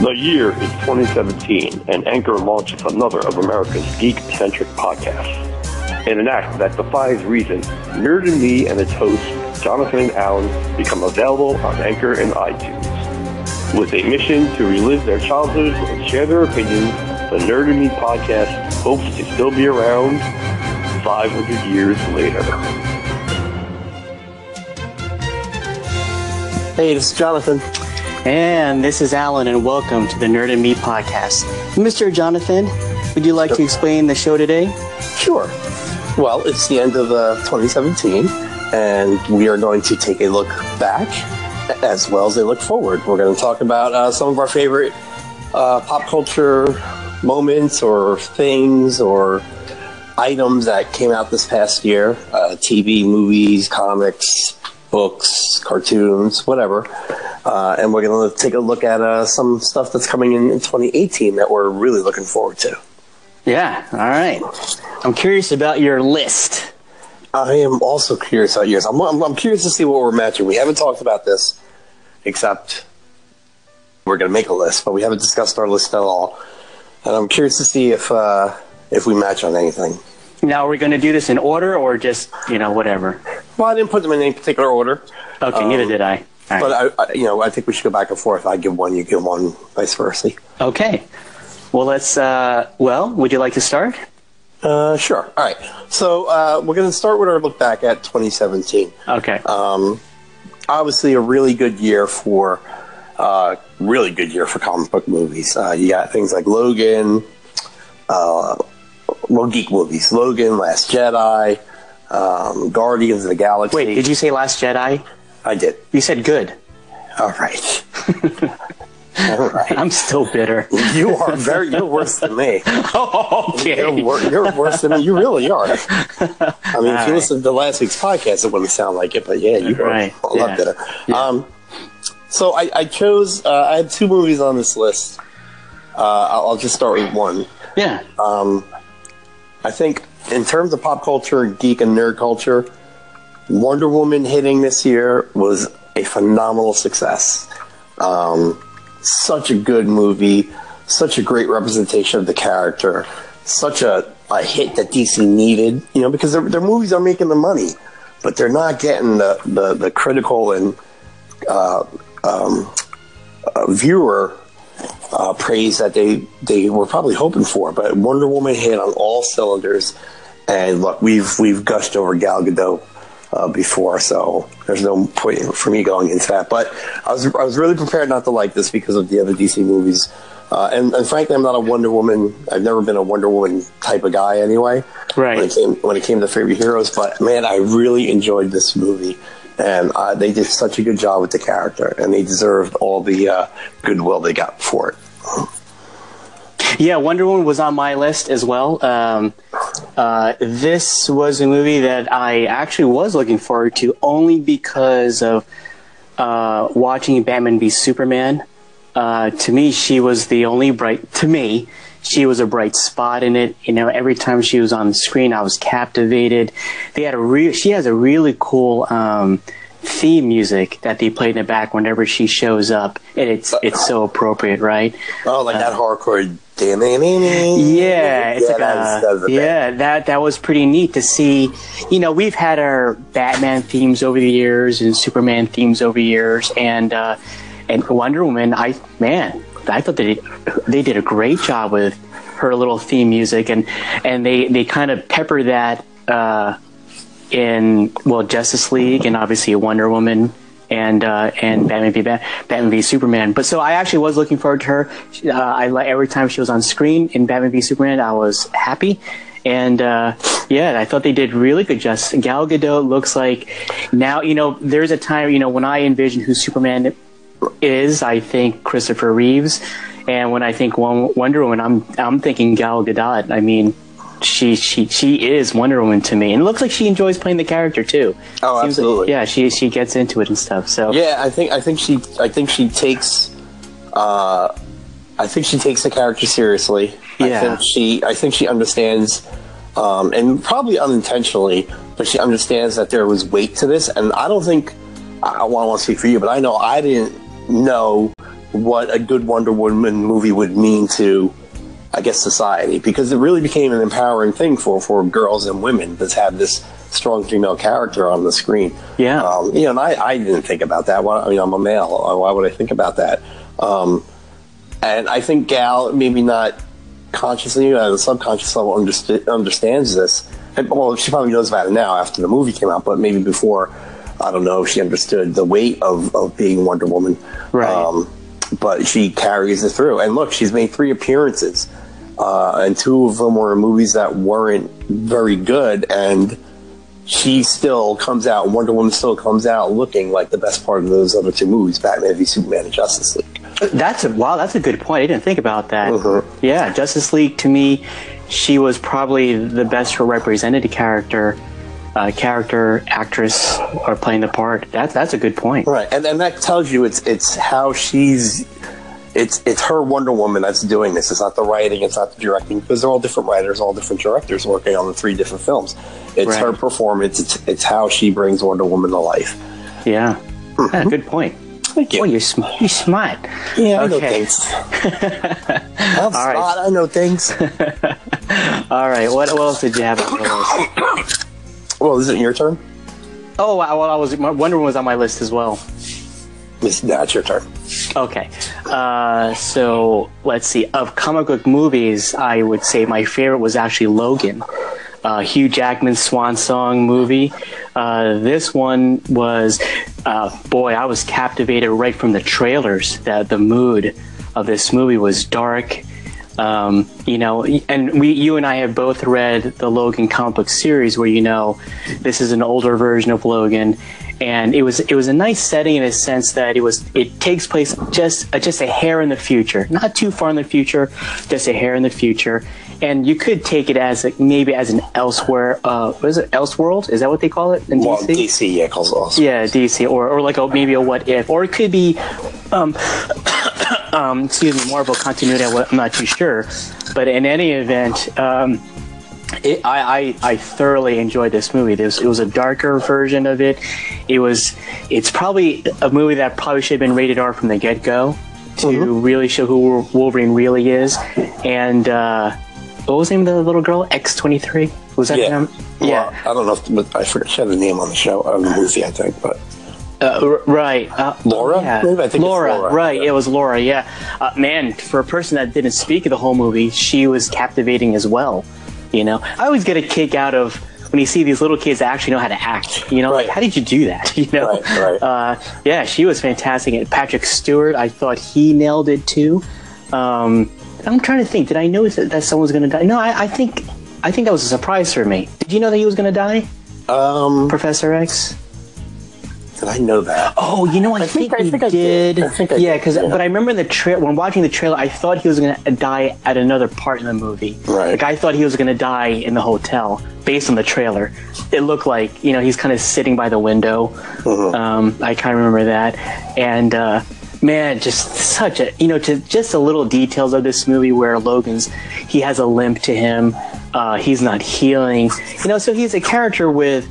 The year is 2017, and Anchor launches another of America's geek-centric podcasts. In an act that defies reason, Nerd and Me and its hosts, Jonathan and Alan, become available on Anchor and iTunes. With a mission to relive their childhoods and share their opinions, the Nerd and Me podcast hopes to still be around 500 years later. Hey, this is Jonathan. And this is Alan, and welcome to the Nerd and Me podcast. Mr. Jonathan, would you like to explain the show today? Sure. Well, it's the end of uh, 2017, and we are going to take a look back as well as a look forward. We're going to talk about uh, some of our favorite uh, pop culture moments or things or items that came out this past year uh, TV, movies, comics, books, cartoons, whatever. Uh, and we're going to take a look at uh, some stuff that's coming in, in 2018 that we're really looking forward to. Yeah, all right. I'm curious about your list. I am also curious about yours. I'm, I'm, I'm curious to see what we're matching. We haven't talked about this, except we're going to make a list, but we haven't discussed our list at all. And I'm curious to see if uh, if we match on anything. Now, are we going to do this in order or just, you know, whatever? Well, I didn't put them in any particular order. Okay, neither did I. Right. But I, I, you know, I think we should go back and forth. I give one, you give one, vice versa. Okay. Well, let's, uh, well, would you like to start? Uh, sure. All right. So uh, we're going to start with our look back at 2017. Okay. Um, obviously, a really good year for, uh, really good year for comic book movies. Uh, you got things like Logan, uh, well, geek movies. Logan, Last Jedi, um, Guardians of the Galaxy. Wait, did you say Last Jedi? I did. You said good. All right. All right. I'm still bitter. You are very. You're worse than me. Oh, okay. You're, wor- you're worse than me. You really are. I mean, if you right. listen to last week's podcast, it wouldn't sound like it, but yeah, you are Right, a lot yeah. better. Yeah. Um, so I, I chose. Uh, I had two movies on this list. Uh, I'll, I'll just start with one. Yeah. Um, I think in terms of pop culture, geek and nerd culture, Wonder Woman hitting this year was a phenomenal success. Um, such a good movie, such a great representation of the character, such a, a hit that DC needed, you know, because their, movies are making the money, but they're not getting the, the, the critical and uh, um, uh, viewer uh, praise that they they were probably hoping for. But Wonder Woman hit on all cylinders, and look, we've we've gushed over Gal Gadot uh, before, so there's no point for me going into that. But I was I was really prepared not to like this because of the other DC movies. Uh, and, and frankly, I'm not a Wonder Woman. I've never been a Wonder Woman type of guy, anyway. Right. When it came when it came to favorite heroes, but man, I really enjoyed this movie, and uh, they did such a good job with the character, and they deserved all the uh, goodwill they got for it. Yeah, Wonder Woman was on my list as well. Um, uh, this was a movie that I actually was looking forward to only because of uh, watching Batman v Superman. Uh, to me, she was the only bright. To me, she was a bright spot in it. You know, every time she was on the screen, I was captivated. They had a real. She has a really cool. Um, theme music that they play in the back whenever she shows up and it's it's so appropriate right Oh, like that hardcore. Yeah, yeah, it's like a, that's the yeah, that that was pretty neat to see. You know, we've had our Batman themes over the years and Superman themes over the years, and uh, and Wonder Woman. I man, I thought they did, they did a great job with her little theme music, and and they they kind of pepper that uh, in well Justice League and obviously Wonder Woman and uh, and Batman v Batman v Superman. But so I actually was looking forward to her. Uh, I every time she was on screen in Batman v Superman, I was happy. And uh, yeah, I thought they did really good justice. Gal Gadot looks like now you know. There's a time you know when I envision who Superman is, I think Christopher Reeves, and when I think Wonder Woman, I'm I'm thinking Gal Gadot. I mean, she she she is Wonder Woman to me, and it looks like she enjoys playing the character too. Oh, Seems like- absolutely. yeah, she she gets into it and stuff. So Yeah, I think I think she I think she takes uh, I think she takes the character seriously. I Yeah. think she I think she understands um, and probably unintentionally, but she understands that there was weight to this and I don't think I, I want to speak for you, but I know I didn't know what a good Wonder Woman movie would mean to, I guess, society because it really became an empowering thing for for girls and women to have this strong female character on the screen. Yeah. Um, you know, and I, I didn't think about that. Why, I mean, I'm a male. Why would I think about that? Um, and I think Gal, maybe not consciously, at a subconscious level, underst- understands this. And, well, she probably knows about it now after the movie came out, but maybe before, I don't know if she understood the weight of, of being Wonder Woman. Right. Um, but she carries it through. And look, she's made three appearances, uh, and two of them were movies that weren't very good. And she still comes out, Wonder Woman still comes out looking like the best part of those other two movies, Batman v Superman and Justice League. That's a wow. That's a good point. I didn't think about that. Mhm. Yeah, Justice League to me, she was probably the best represented character, uh, character actress, are playing the part. That's that's a good point. Right, and and that tells you it's it's how she's it's it's her Wonder Woman that's doing this. It's not the writing, it's not the directing, because they're all different writers, all different directors working on the three different films. It's Right. her performance. It's it's how she brings Wonder Woman to life. Yeah, Yeah, good point. Thank you. Oh, you're sm- you're smart. yeah, I know okay. things. I'm All right. smart. I know things. All right. What, what else did you have on your list? Well, is it your turn? Oh, well, I was Wonder Woman was on my list as well. It's, nah, it's your turn. Okay. Uh, so let's see. Of comic book movies, I would say my favorite was actually Logan. Uh, Hugh Jackman's swan song movie. Uh, this one was, uh, boy, I was captivated right from the trailers. That the mood of this movie was dark. Um, you know, and we, you and I have both read the Logan comic book series, where you know this is an older version of Logan, and it was it was a nice setting in a sense that it was it takes place just uh, just a hair in the future, not too far in the future, just a hair in the future, and you could take it as a, maybe as an elsewhere, uh, what is it, Elseworld? Is that what they call it in Well, DC? DC, yeah, calls it. Yeah, DC, or, or like a, maybe a what if, or it could be, um, um, excuse me, Marvel continuity. I wa- I'm not too sure, but in any event, um, it, I, I I thoroughly enjoyed this movie. This it was a darker version of it. It was it's probably a movie that probably should have been rated R from the get go to really show who Wolverine really is. And uh, what was the name of the little girl? X twenty three. Was that Yeah. him? Well, Yeah. I don't know if but I forget she had a name on the show, on the movie, I think, but Uh, right. Uh, Laura? Yeah. I think Laura. Laura. Right. Yeah. It was Laura. Yeah. Uh, man, for a person that didn't speak the whole movie, she was captivating as well. You know, I always get a kick out of when you see these little kids that actually know how to act. You know, like how did you do that? You know. Right, right. Uh, yeah, she was fantastic. And Patrick Stewart, I thought he nailed it too. Um, I'm trying to think. Did I know that, that someone was going to die? No, I, I think. I think that was a surprise for me. Did you know that he was going to die, um, Professor X? Did I know that? Oh, you know, what? I, think, think- I he think I did. did. I think I yeah, because yeah. but I remember in the trailer when watching the trailer, I thought he was going to die at another part in the movie. Right. Like I thought he was going to die in the hotel based on the trailer. It looked like you know he's kind of sitting by the window. Mm-hmm. Um, I kind of remember that, and uh, man, just such a you know to just the little details of this movie where Logan's he has a limp to him. Uh, he's not healing. You know, so he's a character with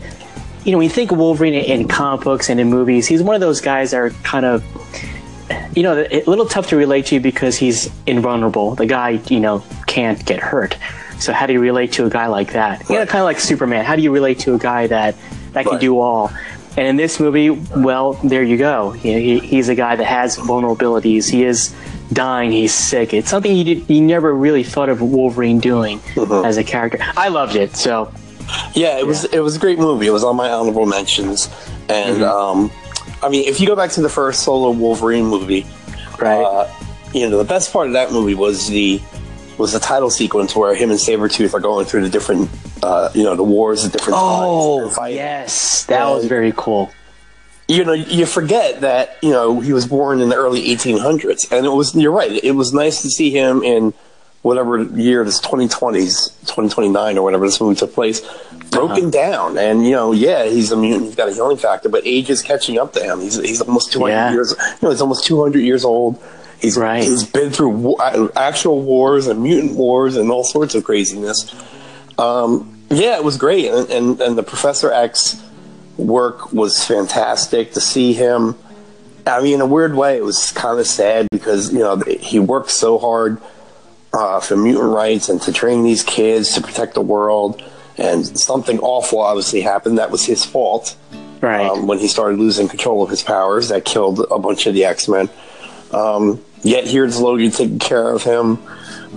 you know, when you think of Wolverine in comic books and in movies, he's one of those guys that are kind of, you know, a little tough to relate to because he's invulnerable. The guy, you know, can't get hurt. So how do you relate to a guy like that? You know, kind of like Superman. How do you relate to a guy that that can Right. do all? And in this movie, well, there you go. You know, he, he's a guy that has vulnerabilities. He is dying. He's sick. It's something you did, you never really thought of Wolverine doing mm-hmm. as a character. I loved it. So Yeah, it was it was a great movie. It was on my honorable mentions, and Mm-hmm. um, I mean, if you go back to the first solo Wolverine movie, right. uh, you know, the best part of that movie was the was the title sequence where him and Sabretooth are going through the different, uh, you know, the wars at different times. Oh, yes, that was very cool. you know, you forget that you know he was born in the early 1800s, and it was. You're right. It was nice to see him in whatever year this 2020s, 2029 or whatever this movie took place, broken down. And you know, yeah, he's a mutant. He's got a healing factor, but age is catching up to him. He's he's almost 200 Yeah. years. You know, he's almost 200 years old. He's Right. he's been through actual wars and mutant wars and all sorts of craziness. Um, yeah, it was great, and, and and the Professor X work was fantastic to see him I mean, in a weird way, it was kind of sad because you know he worked so hard uh, for mutant rights and to train these kids to protect the world, and something awful obviously happened. That was his fault. Right. Um, when he started losing control of his powers, that killed a bunch of the X Men. Um, yet here's Logan taking care of him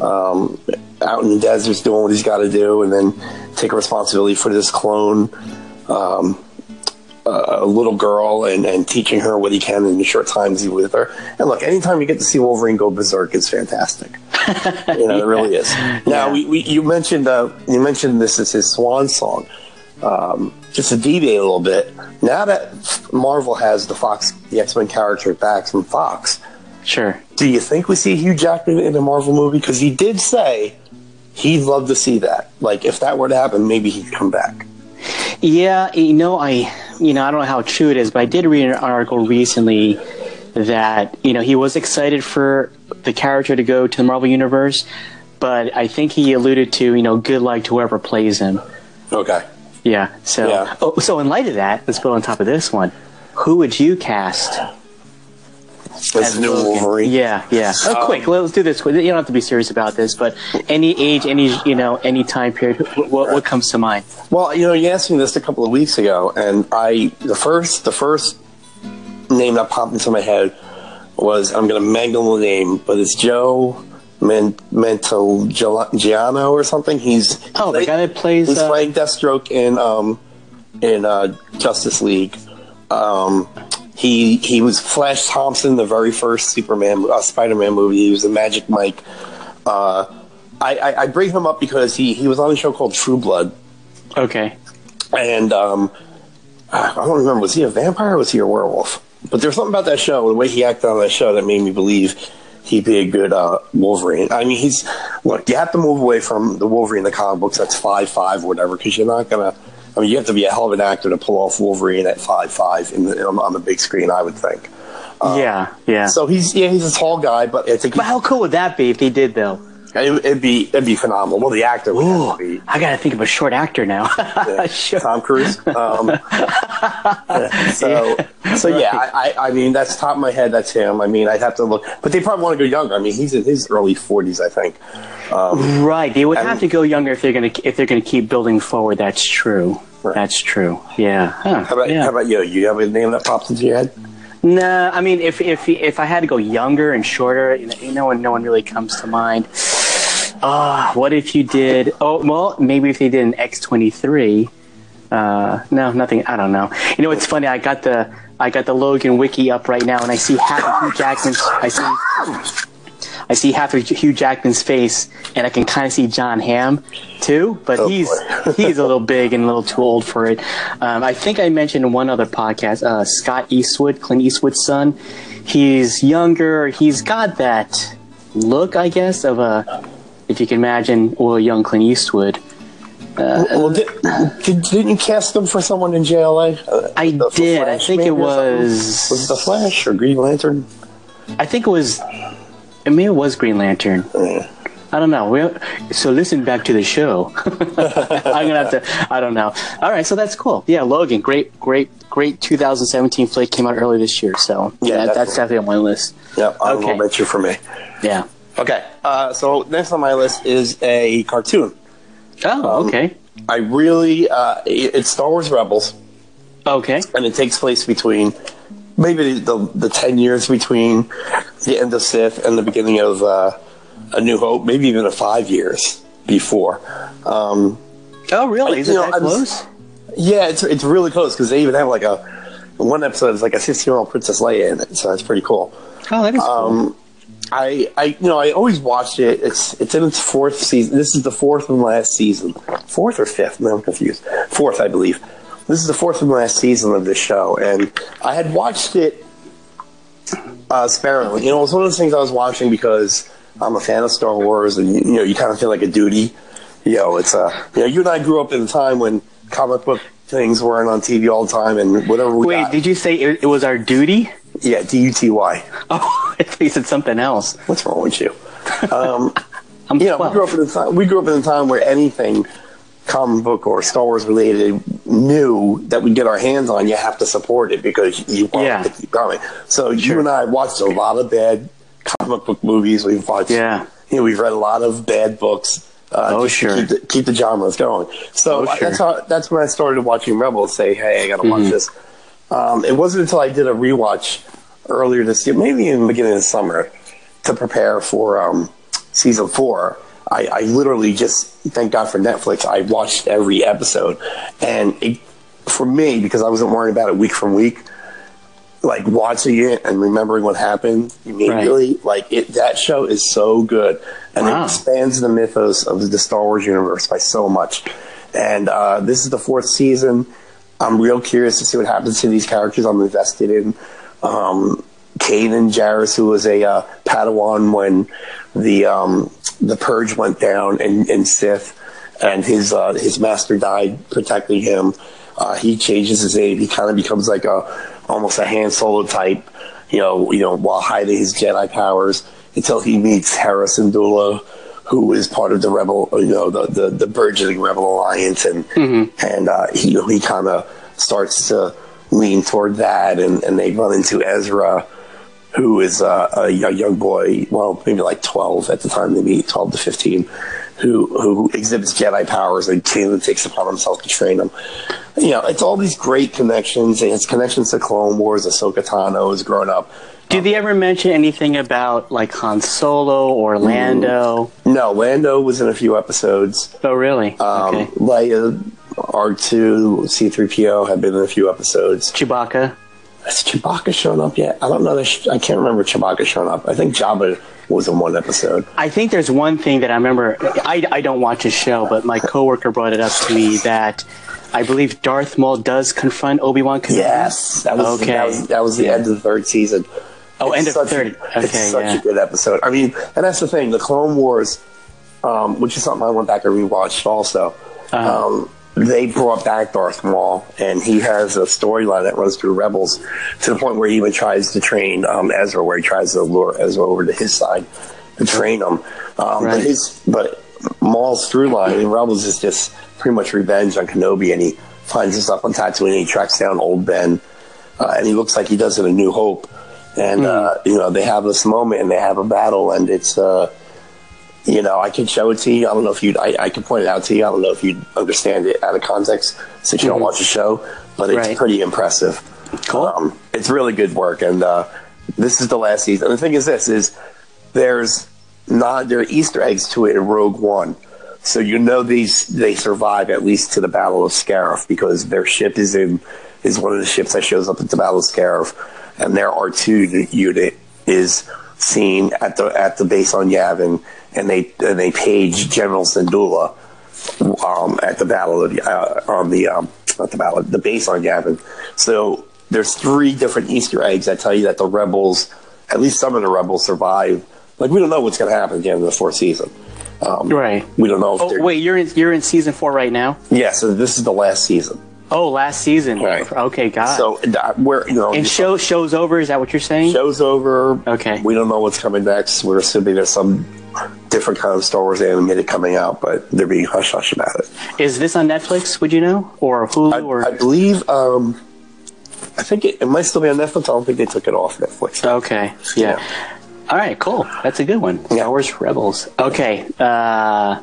um, out in the deserts, doing what he's got to do, and then take responsibility for this clone. Um, a little girl and, and teaching her what he can in the short times he's with her. And look, anytime you get to see Wolverine go berserk, it's fantastic. you know, it really is. Now, Yeah. we, we, you mentioned uh, you mentioned this is his swan song. Um, just to deviate a little bit, now that Marvel has the Fox, the X Men character back from Fox, Sure. do you think we see Hugh Jackman in a Marvel movie? Because he did say he'd love to see that. Like, if that were to happen, maybe he'd come back. Yeah, you know, I, you know, I don't know how true it is, but I did read an article recently that you know he was excited for the character to go to the Marvel universe, but I think he alluded to you know good luck to whoever plays him. Okay. Yeah. So, Yeah. Oh, so in light of that, let's build on top of this one. Who would you cast As as new Logan? Wolverine. Yeah, yeah. Oh, quick, let's do this. quick. You don't have to be serious about this, but any age, any you know, any time period, what, what comes to mind? Well, you know, you asked me this a couple of weeks ago, and I the first the first name that popped into my head was I'm going to mangle the name, but it's Joe Men- Mentalgiano or something. He's Oh, the guy that plays. he's Uh, playing Deathstroke in um in uh, Justice League. Um, he he was Flash Thompson, the very first Superman uh, Spider-Man movie. He was a Magic Mike. Uh, I, I, I bring him up because he, he was on a show called True Blood, okay. and um, I don't remember was he a vampire or was he a werewolf? But there's something about that show, the way he acted on that show, that made me believe he'd be a good uh, Wolverine. I mean, he's look. You have to move away from the Wolverine in the comic books. That's five five, whatever, because you're not gonna. I mean, you have to be a hell of an actor to pull off Wolverine at five five in the, on on the big screen. I would think. Uh, yeah, yeah. So he's yeah, he's a tall guy, but I think But how cool would that be if he did, though? It, it'd be it'd be phenomenal. Well, the actor would to be I gotta think of a short actor now. sure. Tom Cruise. Um, so, so yeah, I, I, mean, that's top of my head. That's him. I mean, I'd have to look, but they probably want to go younger. I mean, he's in his early forties, I think. Um, Right, they would have to go younger if they're gonna if they're gonna keep building forward. That's true. Right. That's true. Yeah. Huh, how about yeah. how about you? You have a name that pops into your head? Nah, I mean, if if if I had to go younger and shorter, you know, you know, no one really comes to mind. Ah, what if you did? Oh, well, maybe if they did an X twenty three. Uh, no, nothing. I don't know. You know, it's funny. I got the I got the Logan wiki up right now, and I see half of Hugh Jackman's. I see. I see half of Hugh Jackman's face, and I can kind of see John Hamm too. But Oh, he's he's a little big and a little too old for it. Um, I think I mentioned in one other podcast, uh, Scott Eastwood, Clint Eastwood's son. He's younger. He's got that look, I guess, of a if you can imagine, well, young Clint Eastwood. well, did, did, didn't you cast them for someone in JLA? Uh, I the- did. I think it was. Was it the Flash or Green Lantern? I think it was. I mean, it was Green Lantern. Yeah. I don't know. We, so listen back to the show. I'm gonna have to. I don't know. All right, so that's cool. Yeah, Logan, great, great, great. 2017 flick came out early this year, so Yeah, yeah, that, that's definitely. definitely on my list. Yeah, I Okay. will bet you for me. Yeah. Okay, uh, so next on my list is a cartoon. Oh, okay, I really, uh, it- it's Star Wars Rebels. okay. and it takes place between maybe the the ten years between the end of Sith and the beginning of uh, A New Hope, maybe even a five years before. Um, Oh, really? Is it You know, that I was- close? yeah, it's it's really close because they even have like a one episode is like a fifteen year old Princess Leia in it, so that's pretty cool. Oh, that is cool. Um, I, I, you know, I always watched it. It's it's in its fourth season. This is the fourth and last season. Fourth or fifth? No, I'm confused. Fourth, I believe. This is the fourth and last season of this show, and I had watched it uh, sparingly. You know, it was one of those things I was watching because I'm a fan of Star Wars, and you know, you kind of feel like a duty. You know, it's a you know, you and I grew up in a time when comic book things weren't on TV all the time, and whatever we Wait, got. did you say it, it was our duty? Yeah, D U T Y. Oh, I thought you said something else. What's wrong with you? Um, I'm you know, we grew up in a time. We grew up in a time where anything comic book or Star Wars related new that we get our hands on, you have to support it because you want Yeah. it to keep going. So you and I watched a lot of bad comic book movies. We've watched, Yeah. you know, we've read a lot of bad books. Uh, Oh, sure. Keep the, keep the genres going. So Oh, sure. that's how that's when I started watching Rebels. Say, hey, I got to Mm-hmm. watch this. Um, it wasn't until I did a rewatch earlier this year, maybe in the beginning of the summer, to prepare for um, season four. I, I literally just thank God for Netflix. I watched every episode, and it, for me, because I wasn't worrying about it week from week, like watching it and remembering what happened immediately, like it, that show is so good, and Wow. it expands the mythos of the Star Wars universe by so much. And uh, this is the fourth season. I'm real curious to see what happens to these characters. I'm invested in. Um, Kanan Jarrus, who was a uh, Padawan when the um, the purge went down in Sith, and his uh, his master died protecting him. Uh, he changes his name. He kind of becomes like a almost a Han Solo type, you know, you know, while hiding his Jedi powers until he meets Hera Syndulla, who is part of the rebel, you know, the the, the burgeoning rebel alliance, and and uh, he he kind of starts to lean toward that, and, and they run into Ezra, who is uh, a, a young boy, well, maybe like 12 at the time meet, 12 to 15, who who exhibits Jedi powers, and Kanan takes upon himself to train him. You know, it's all these great connections, it's connections to Clone Wars, Ahsoka Tano has grown up. Did they ever mention anything about like Han Solo or Lando? No, Lando was in a few episodes. Oh, really? Um, okay. Leia, R2, C3PO have been in a few episodes. Chewbacca. Has Chewbacca shown up yet? I don't know. That sh- I can't remember Chewbacca showing up. I think Jabba was in one episode. I think there's one thing that I remember. I, I don't watch his show, but my coworker brought it up to me that I believe Darth Maul does confront Obi Wan Kenobi. Yes, that was Okay. that was, that was the Yeah. end of the third season. Oh, end of such third. A, it's Okay, such yeah. a good episode. I mean, and that's the thing. The Clone Wars, um, which is something I went back and rewatched also. Uh-huh. Um, they brought back Darth Maul, and he has a storyline that runs through Rebels to the point where he even tries to train um, Ezra, where he tries to lure Ezra over to his side to train him. Um, Right. But his, but Maul's through line in Rebels is just pretty much revenge on Kenobi, and he finds himself on Tatooine. and He tracks down Old Ben, uh, and he looks like he does in A New Hope. And uh, you know they have this moment, and they have a battle, and it's. Uh, you know, I can show it to you. I don't know if you, I, I can point it out to you. I don't know if you understand it out of context since you don't watch the show, but it's Right. pretty impressive. Cool. Um, it's really good work, and uh, this is the last season. And the thing is, this is there's not there are Easter eggs to it in Rogue One, so you know these they survive at least to the Battle of Scarif because their ship is in is one of the ships that shows up at the Battle of Scarif, and their R two unit is seen at the at the base on Yavin, and they and they page General Syndulla um, at the battle of uh, on the um, not the battle the base on Yavin. So there's three different Easter eggs that tell you that the rebels, at least some of the rebels, survive. Like we don't know what's going to happen at the end of the fourth season. Um, Right. We don't know if Oh, wait, you're in you're in season four right now. yeah. So this is the last season. Oh, last season. Right. Okay, got. it. So uh, we're you know and show show's over. Is that what you're saying? show's over. Okay. We don't know what's coming next. We're assuming there's some different kind of Star Wars animated coming out, but they're being hush hush about it. Is this on Netflix? Would you know, or Hulu, I, or I believe. Um, I think it, it might still be on Netflix. I don't think they took it off Netflix. okay, yeah. All right, cool. That's a good one. Star Yeah. Wars Rebels. Okay. Uh,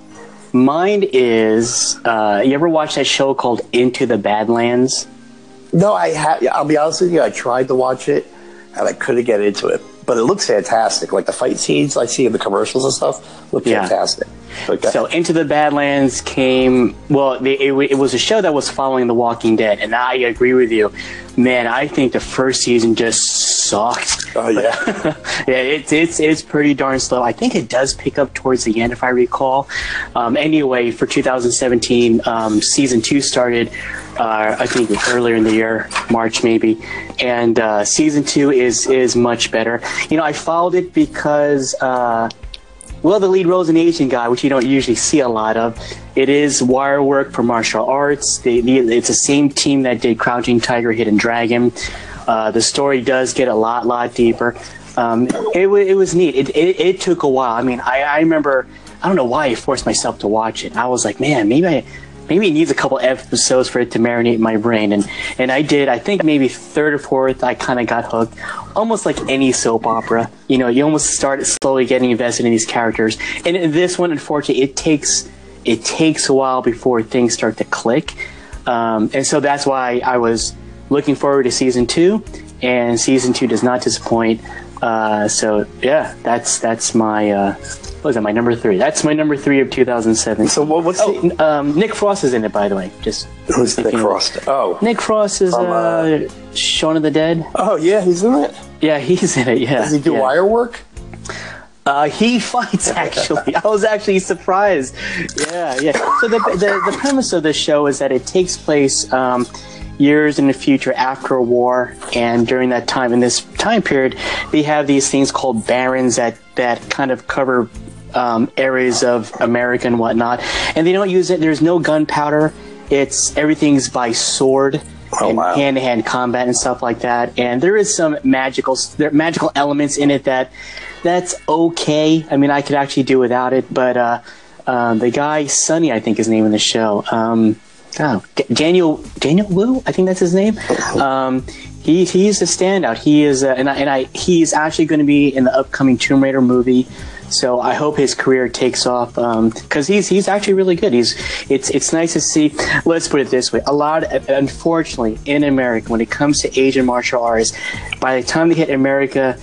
mine is. Uh, you ever watch that show called Into the Badlands? No, I ha- I'll be honest with you. I tried to watch it, and I couldn't get into it. But it looks fantastic. Like the fight scenes I see in the commercials and stuff look Yeah. fantastic. Okay. So Into the Badlands came. Well, the, it, it was a show that was following The Walking Dead, and I agree with you, man. I think the first season just sucked. oh yeah. yeah, it's it's it's pretty darn slow. I think it does pick up towards the end, if I recall. Um, anyway, for 2017, um, season two started. Uh, I think earlier in the year, March maybe, and uh, season two is is much better. You know, I followed it because. Uh, well, the lead role is an Asian guy, which you don't usually see a lot of. It is wire work for martial arts. The, the, it's the same team that did Crouching Tiger, Hidden Dragon. Uh, the story does get a lot, lot deeper. Um, it, it was neat. It, it, it took a while. I mean, I, I remember, I don't know why I forced myself to watch it. I was like, man, maybe I, maybe it needs a couple episodes for it to marinate in my brain. And and I did. I think maybe third or fourth, I kind of got hooked. Almost like any soap opera, you know, you almost start slowly getting invested in these characters. And this one, unfortunately, it takes it takes a while before things start to click. Um, and so that's why I was looking forward to season two, and season two does not disappoint. Uh, so yeah, that's that's my uh, what was that? My number three. That's my number three of 2007. So what, what's Oh, the, um, Nick Frost is in it, by the way. Just who's Nick Frost? Oh, Nick Frost is From, uh, uh, Shaun of the Dead. oh yeah, he's in it. Yeah, he's in it. Yeah. Does he do yeah. wire work? Uh, he fights actually. I was actually surprised. Yeah, yeah. So the, the the premise of the show is that it takes place um, years in the future after a war, and during that time, in this time period, they have these things called barons that that kind of cover um, areas of America and whatnot, and they don't use it. There's no gunpowder. It's everything's by sword. Oh, and wow. hand-to-hand combat and stuff like that. And there is some magical, there magical elements in it that that's okay. I mean, I could actually do without it. But uh, um, the guy Sonny, I think his name in the show. Um, oh, D- Daniel Daniel Wu, I think that's his name. Um, he he's a standout. He is, uh, and I, and I he's actually going to be in the upcoming Tomb Raider movie. So I hope his career takes off um, because he's he's actually really good. He's it's it's nice to see. Let's put it this way: a lot, unfortunately, in America, when it comes to Asian martial arts, by the time they hit America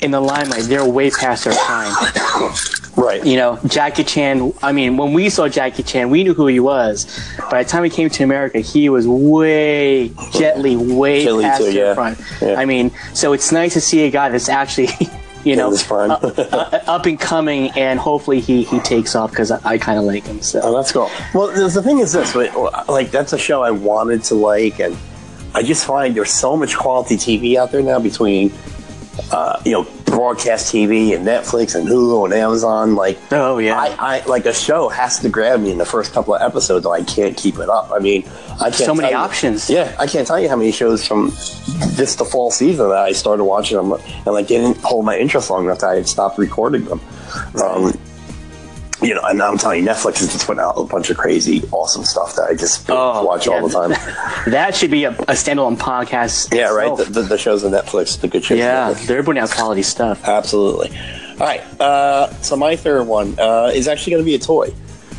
in the limelight, they're way past their prime. Right. You know, Jackie Chan. I mean, when we saw Jackie Chan, we knew who he was. By the time he came to America, he was way gently, way Li past too, yeah. prime. Yeah. I mean, so it's nice to see a guy that's actually, you know, uh, uh, up and coming, and hopefully he he takes off because I, I kind of like him. So Oh, that's cool. Well, the the thing is this, like that's a show I wanted to like, and I just find there's so much quality TV out there now between, uh, you know, broadcast TV and Netflix and Hulu and Amazon. Like, Oh, yeah. I, I like a show has to grab me in the first couple of episodes, or I can't keep it up. I mean, I can't. So many you- options. Yeah, I can't tell you how many shows from this the fall season that I started watching them and like didn't hold my interest long enough that I had stopped recording them. Um, you know, and I'm telling you, Netflix has just put out a bunch of crazy, awesome stuff that I just Oh, watch all the time. that should be a, a standalone podcast. yeah, right. The, the, the shows on Netflix, the good shows. yeah, they're putting out quality stuff. absolutely. All right, uh, so my third one uh, is actually going to be a toy.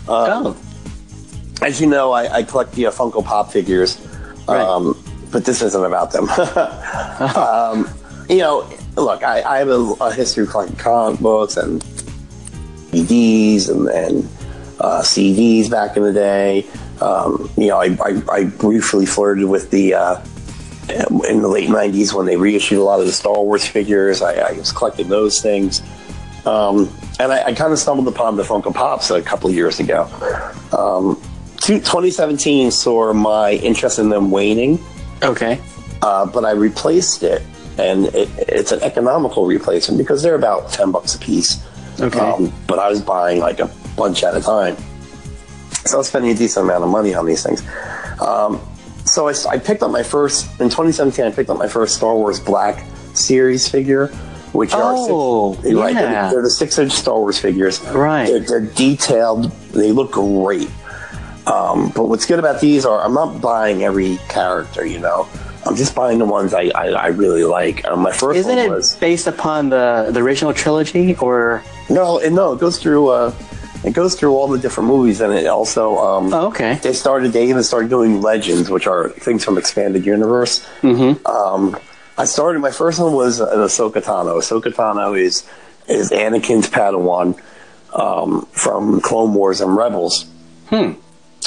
oh, As you know, I, I collect the uh, Funko Pop figures, Right. um, but this isn't about them. um, you know, look, I, I have a, a history of collecting comic books and DVDs and, and uh, CDs back in the day. Um, you know, I, I, I briefly flirted with the uh, in the late '90s when they reissued a lot of the Star Wars figures. I, I was collecting those things. Um, and I, I kind of stumbled upon the Funko Pops a couple of years ago. Um, 2017 saw my interest in them waning, okay. uh, but I replaced it, and it, it's an economical replacement because they're about 10 bucks a piece. Okay. Um, but I was buying like a bunch at a time. So I was spending a decent amount of money on these things. Um, so I, I picked up my first, in 2017, I picked up my first Star Wars Black Series figure, which Oh, are six, right, yeah. they're, they're the six inch Star Wars figures. Right. They're, they're detailed, they look great. Um, but what's good about these are I'm not buying every character, you know. I'm just buying the ones I, I, I really like. Um, my 1st Isn't it was based upon the the original trilogy or? no, it, no. It goes through uh, it goes through all the different movies, and it also um, Oh, okay. they started. They even started doing legends, which are things from expanded universe. Mm-hmm. Um, I started. My first one was an Ahsoka Tano. Ahsoka Tano is is Anakin's Padawan um, from Clone Wars and Rebels. Hmm.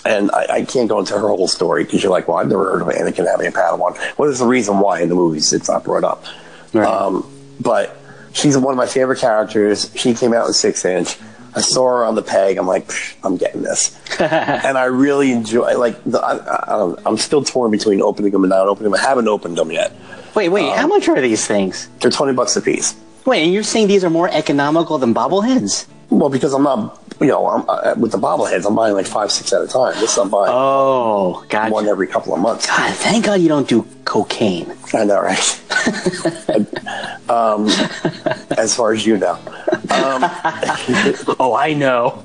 And I, I can't go into her whole story because you're like, well, I've never heard of Anakin having a Padawan. What is the reason why in the movies it's not brought up? Right. Um, but she's one of my favorite characters. She came out in six inch. I saw her on the peg. I'm like, I'm getting this, and I really enjoy. Like, the, I, I, I don't, I'm still torn between opening them and not opening them. I haven't opened them yet. Wait, wait. Um, how much are these things? They're twenty bucks a piece. Wait, and you're saying these are more economical than bobbleheads? Well, because I'm not, you know, I'm, uh, with the bobbleheads, I'm buying like five, six at a time. This I'm buying Oh, gotcha. one every couple of months. God, thank God you don't do cocaine. I know, right? um, as far as you know. Um, Oh, I know.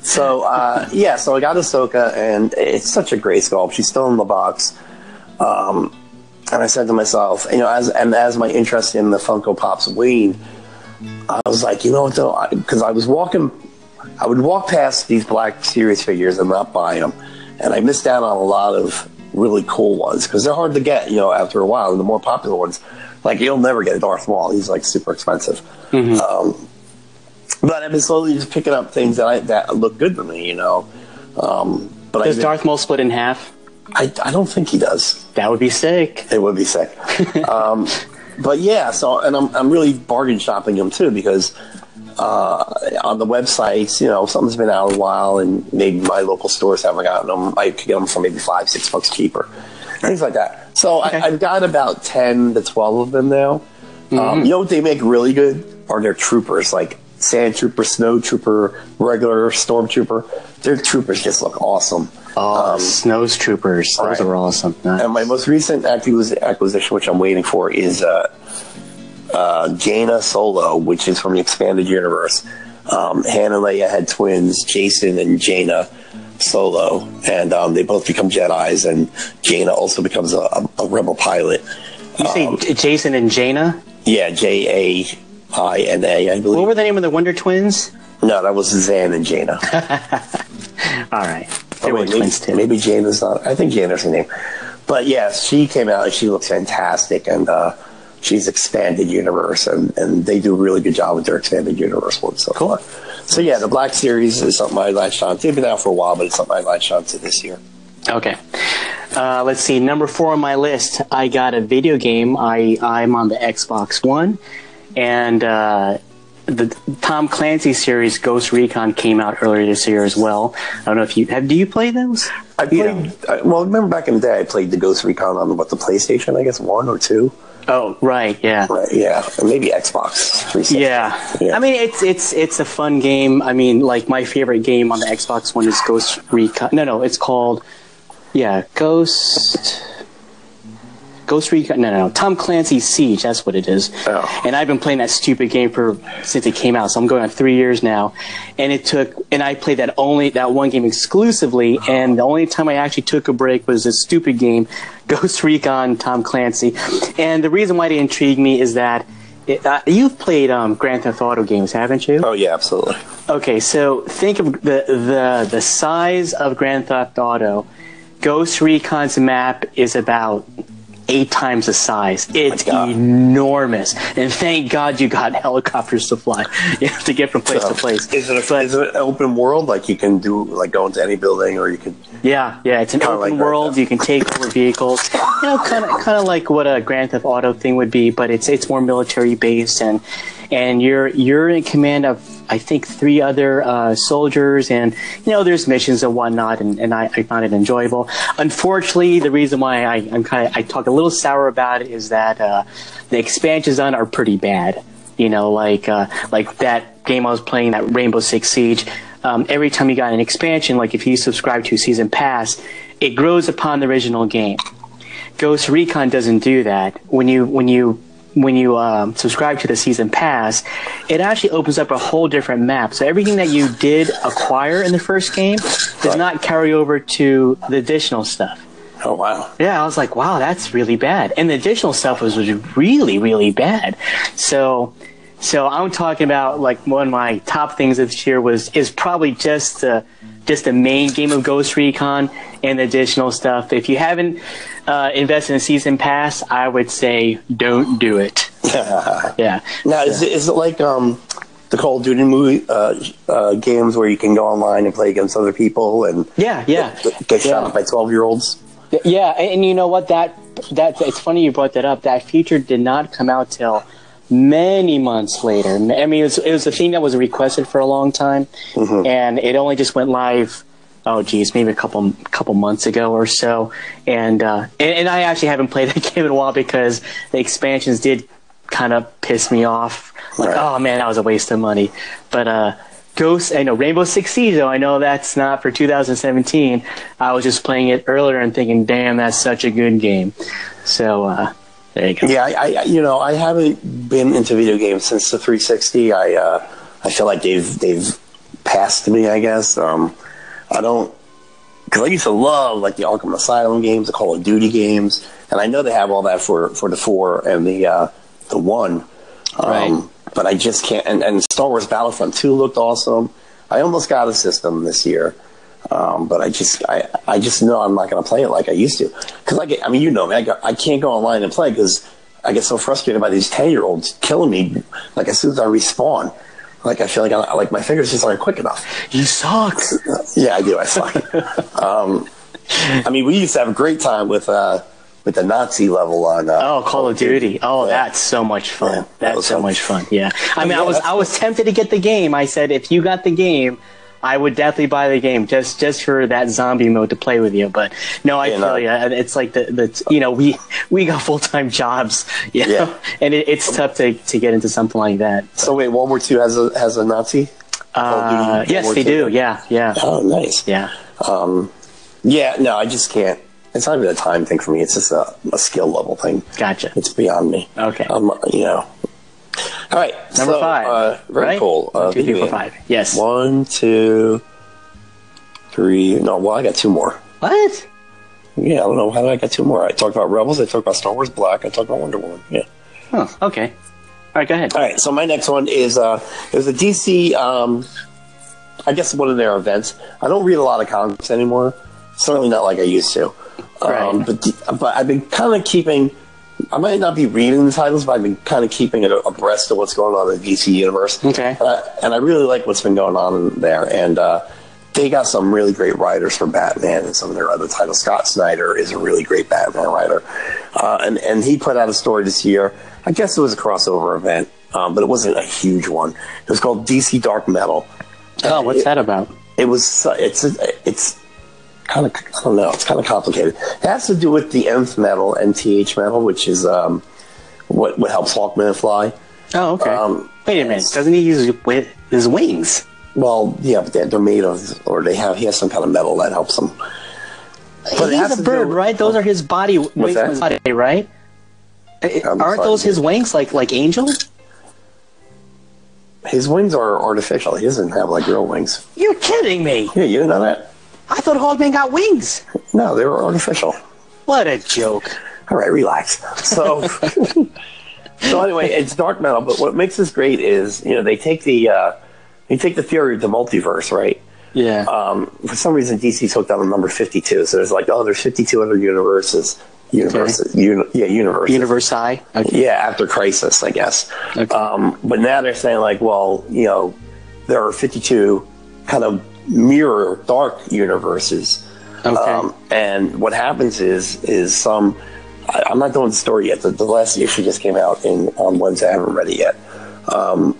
so uh, yeah, so I got Ahsoka, and it's such a great sculpt. She's still in the box. Um, and I said to myself, you know, as and as my interest in the Funko Pops waned, I was like, you know what, though, because I, I was walking, I would walk past these Black Series figures and not buy them, and I missed out on a lot of really cool ones because they're hard to get, you know, after a while. And the more popular ones, like you'll never get a Darth Maul; he's like super expensive. Um, but I've been slowly just picking up things that I, that look good to me, you know. Um, but Does Darth Maul split in half? I, I don't think he does. That would be sick. It would be sick. um, but yeah, so and I'm I'm really bargain shopping them too because uh, on the websites, you know, something's been out a while, and maybe my local stores haven't gotten them. I could get them for maybe five, six bucks cheaper, things like that. So Okay. I, I've got about ten to twelve of them now. Um, you know what they make really good are their troopers, like sand trooper, snow trooper, regular storm trooper. Their troopers just look awesome. Oh, Snows Troopers. Those Um, right. are awesome. Nice. And my most recent acquisition, which I'm waiting for, is uh, uh, Jaina Solo, which is from the expanded universe. Um, Han and Leia had twins, Jacen and Jaina Solo, and um, they both become Jedi's. And Jaina also becomes a, a, a rebel pilot. you say um, J- Jacen and Jaina? Yeah, J A I N A, I believe. What were the name of the Wonder Twins? No, that was Zan and Jaina. All right. Oh, wait, maybe, maybe Jaina's not. I think Jaina's her name. But yes, she came out and she looks fantastic, and uh, she's expanded universe, and, and they do a really good job with their expanded universe ones so far. So yeah, the Black Series is something I latched on. It's been out for a while, but it's something I latched on to this year. Okay. Uh, let's see. Number four on my list. I got a video game. I I'm on the Xbox One, and uh, the Tom Clancy series Ghost Recon came out earlier this year as well. I don't know if you have. Do you play those? I played. I, well, remember back in the day, I played the Ghost Recon on what the PlayStation, I guess one or two. Oh, right. Yeah. Right? Yeah, maybe Xbox Yeah. Yeah. I mean it's it's it's a fun game. I mean, like my favorite game on the Xbox One is Ghost Recon. No, no, it's called yeah, Ghost Ghost Recon. No, no, no, Tom Clancy's Siege. That's what it is. Oh. And I've been playing that stupid game for since it came out. So I'm going on three years now. And it took and I played that only that one game exclusively. And the only time I actually took a break was this stupid game, Ghost Recon Tom Clancy. And the reason why they intrigue me is that. It, uh, you've played um, Grand Theft Auto games, haven't you? Oh yeah, absolutely. Okay, so think of the the the size of Grand Theft Auto. Ghost Recon's map is about eight times the size. It's God. enormous, and thank God you got helicopters to fly you know, to get from place to place. Is it, a, But- is it an open world? Like you can do like go into any building, or you can. Yeah, yeah, it's an open like world. You can take over vehicles. You know, kind of kind of like what a Grand Theft Auto thing would be, but it's it's more military based, and and you're you're in command of I think three other uh, soldiers, and you know there's missions and whatnot, and, and I, I found it enjoyable. Unfortunately, the reason why I, I'm kind of I talk a little sour about it is that uh, the expansions on are pretty bad. You know, like uh, like that game I was playing, that Rainbow Six Siege. Um, every time you got an expansion, like if you subscribe to Season Pass, it grows upon the original game. Ghost Recon doesn't do that. When you when you when you um, subscribe to the season pass, it actually opens up a whole different map. So everything that you did acquire in the first game does Right. not carry over to the additional stuff. Oh wow. Yeah, I was like, wow, that's really bad. And the additional stuff was, was really, really bad. So, so I'm talking about like one of my top things this year was is probably just the just the main game of Ghost Recon and the additional stuff. If you haven't uh, invested in a season pass, I would say don't do it. Yeah. Now, is it, is it like um, the Call of Duty movie uh, uh, games where you can go online and play against other people and Yeah, yeah. get, get shot Yeah. up by twelve year olds? Yeah, and and you know what? That that it's funny you brought that up. That feature did not come out till many months later. I mean, it was, it was a thing that was requested for a long time, and it only just went live. Oh, geez, maybe a couple couple months ago or so. And uh, and, and I actually haven't played that game in a while because the expansions did kind of piss me off. Like, Right. oh man, that was a waste of money. But uh, Ghost, I know Rainbow Six Siege. Though I know that's not for 2017. I was just playing it earlier and thinking, damn, that's such a good game. So uh, there you go. Yeah, I, I you know I haven't been into video games since the 360. I uh, I feel like they've they've past me, I guess. Um, I don't because I used to love like the Arkham Asylum games, the Call of Duty games, and I know they have all that for for the four and the uh, the one. Um, Right. But I just can't. And, and Star Wars Battlefront Two looked awesome. I almost got a system this year. Um, but I just, I, I just know I'm not going to play it like I used to. Because I get, I mean, you know me, I, I can't go online and play because I get so frustrated by these ten year olds killing me. Like as soon as I respawn, like I feel like I, like my fingers just aren't quick enough. You suck. Yeah, I do. I suck. um, I mean, we used to have a great time with uh, with the Nazi level on. Uh, Oh, Call of Duty. Oh, Yeah. that's so much fun. Yeah, that that's was so fun. much fun. Yeah. I mean, Yeah, I was I was tempted to get the game. I said if you got the game, I would definitely buy the game just just for that zombie mode to play with you. But no, I Yeah, feel you. It's like the the you know we we got full time jobs. You know? Yeah. and it, it's tough to to get into something like that. So wait, World War II has a has a Nazi. Uh, yes, War they II? do. Yeah, yeah, Oh, nice. yeah. Um, Yeah, no, I just can't. It's not even a time thing for me. It's just a, a skill level thing. Gotcha. It's beyond me. Okay. Um, you know. All right. Number so, five. Uh, very right? cool. Uh, One, two, three, video four, game. five. Yes. One, two, three. No, well, I got two more. What? Yeah, I don't know. How did I get two more? I talked about Rebels. I talked about Star Wars Black. I talked about Wonder Woman. Yeah. Oh, okay. All right, go ahead. All right, so my next one is uh, it was a DC. Um, I guess one of their events. I don't read a lot of comics anymore. Certainly not like I used to. Um, Right. but but I've been kind of keeping. I might not be reading the titles, but I've been kind of keeping it abreast of what's going on in the DC universe. Okay. Uh, and I really like what's been going on there. And uh, they got some really great writers for Batman and some of their other titles. Scott Snyder is a really great Batman writer. Uh, and, and he put out a story this year. I guess it was a crossover event, um, but it wasn't a huge one. It was called DC Dark Metal. Oh, what's that about? It was, it's, it's kind of, I don't know, it's kind of complicated. It has to do with the nth metal, NTH metal, which is um, what, what helps Hawkman fly. Oh, okay. Um, Wait a minute. Doesn't he use his wings? Well, yeah, but they're, they're made of, or they have, he has some kind of metal that helps them. But He's a bird, right? Those are his body wings his body, right? I'm Aren't sorry. those his wings, like like Angel? His wings are artificial. He doesn't have like real wings. You're kidding me! Yeah, you know that? I thought Hawkman got wings. No, they were artificial. What a joke! All right, relax. So, so anyway, it's dark metal. But what makes this great is you know they take the uh, they take the theory of the multiverse, right? Yeah. Um, for some reason, DC's hooked on the number fifty-two. So there's like, oh, there's fifty-two other universes. Universes, uni- yeah, universes. Universi. Okay. Yeah, after Crisis, I guess. Okay. Um, but now they're saying like, well, you know, there are 52 kind of mirror dark universes. Okay. Um, and what happens is, is some. I, I'm not doing the story yet. The, the last issue just came out in on Wednesday. I haven't read it yet. Um,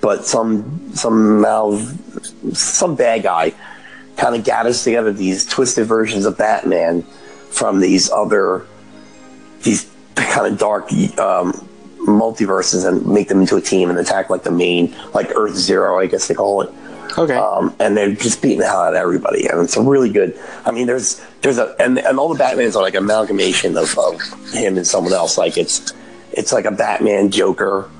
but some some mal, some bad guy kind of gathers together these twisted versions of Batman from these other these kind of dark um, multiverses and make them into a team and attack like the main like Earth Zero, I guess they call it. Okay. Um, and they're just beating the hell out of everybody, and it's a really good. I mean, there's there's a and, and all the Batmans are like amalgamation of, of him and someone else. Like it's it's like a Batman Joker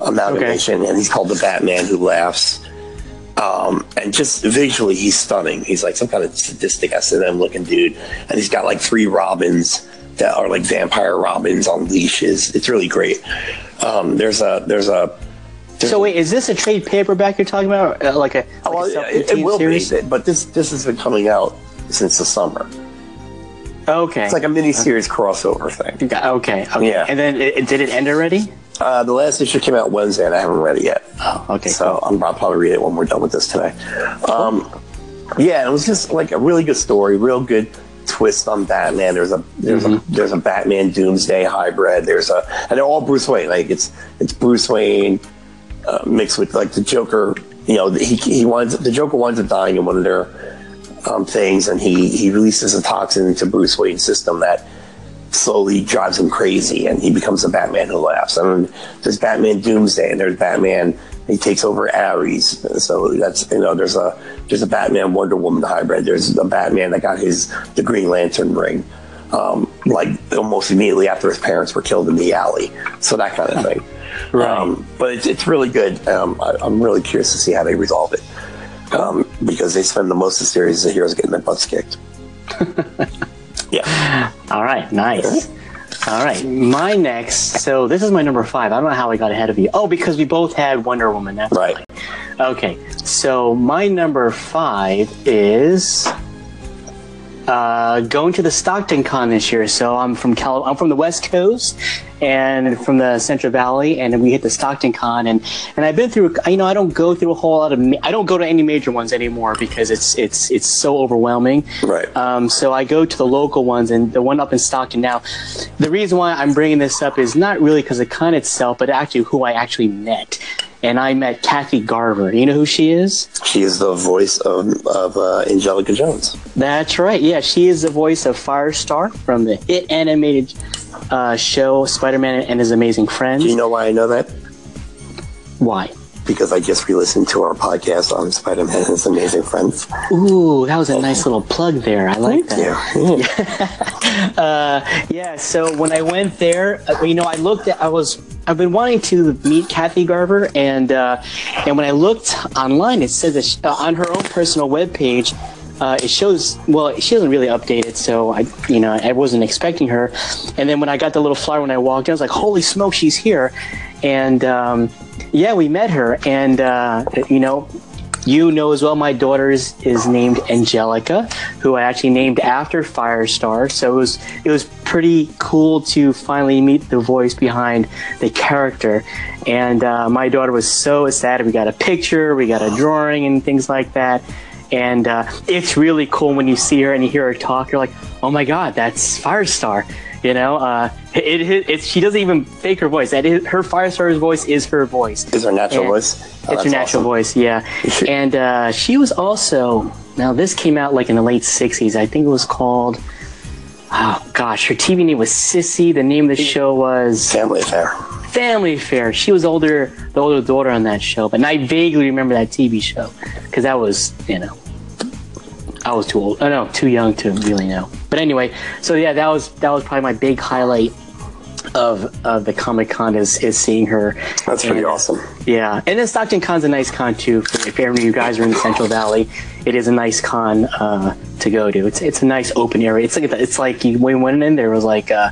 amalgamation, and he's called the Batman who laughs. Um, and just visually, he's stunning. He's like some kind of sadistic S and M looking dude, and he's got like three Robins that are like vampire Robins on leashes. It's really great. Um, there's a there's a so wait, is this a trade paperback you're talking about? Uh, like a, like well, a it, it will series? be, but this this has been coming out since the summer. Okay. It's like a mini series crossover thing. Got- okay. Okay. Yeah. And then it, did it end already? Uh, the last issue came out Wednesday, and I haven't read it yet. Oh, okay. So I'm, I'll probably read it when we're done with this today. Um, yeah, it was just like a really good story, real good twist on Batman. There's a there's a there's a Batman Doomsday hybrid. There's a and they're all Bruce Wayne. Like it's it's Bruce Wayne uh, mixed with like the Joker. You know, he he winds the Joker winds up dying in one of their um, things, and he he releases a toxin into Bruce Wayne's system that slowly drives him crazy, and he becomes a Batman who laughs. And there's Batman Doomsday, and there's Batman. He takes over Ares. So that's you know there's a there's a Batman Wonder Woman hybrid. There's a Batman that got his the Green Lantern ring, um, like almost immediately after his parents were killed in the alley. So that kind of thing. Right. Um, but it's, it's really good. Um, I, I'm really curious to see how they resolve it. um, because they spend the most of the series the heroes getting their butts kicked. yeah. All right, nice. All right, my next. So this is my number five. I don't know how I got ahead of you. Oh, because we both had Wonder Woman. That's Right. why. Okay, so my number five is uh, going to the Stockton Con this year. So I'm from Cal- I'm from the West Coast and from the Central Valley, and we hit the Stockton Con, and and I've been through. You know, I don't go through a whole lot of. ma- I don't go to any major ones anymore because it's it's it's so overwhelming. Right. Um, so I go to the local ones, and the one up in Stockton now. The reason why I'm bringing this up is not really because of the con itself, but actually who I actually met. And I met Kathy Garver. You know who she is? She is the voice of, of uh, Angelica Jones. That's right. Yeah, she is the voice of Firestar from the hit animated uh, show Spider-Man and His Amazing Friends. Do you know why I know that? why? Because I just re-listened to our podcast on Spider-Man and His Amazing Friends. Ooh, that was a nice little plug there. I like that. Yeah. yeah. Yeah, so when I went there, uh, you know, I looked at, I was, I've been wanting to meet Kathy Garver, and uh, and when I looked online, it says that she, uh, on her own personal webpage, uh, it shows, well, she doesn't really update it, so I, you know, I wasn't expecting her. And then when I got the little flyer when I walked in, I was like, holy smoke, she's here. And um, yeah, we met her, and uh, you know, you know as well, my daughter is, is named Angelica, who I actually named after Firestar. So it was it was pretty cool to finally meet the voice behind the character. And uh, my daughter was so excited. We got a picture, we got a drawing, and things like that. And uh, it's really cool when you see her and you hear her talk. You're like, oh my god, that's Firestar. You know, uh, it, it, it, she doesn't even fake her voice. That is, her Firestar's voice is her voice. Is her natural And- voice? Oh, it's her natural awesome. voice, yeah. And uh, she was also now this came out like in the late '60s. I think it was called. Oh gosh, her TV name was Sissy. The name of the show was Family affair. Family Affair. She was older, the older daughter on that show, but I vaguely remember that TV show because that was, you know, I was too old. Oh no, too young to really know. But anyway, so yeah, that was that was probably my big highlight of of the Comic Con is is seeing her. That's pretty And- awesome. yeah, and then Stockton Con's a nice con too. If ever you guys are in the Central Valley, it is a nice con uh, to go to. It's it's a nice open area. It's like it's like you when we went in there it was like uh,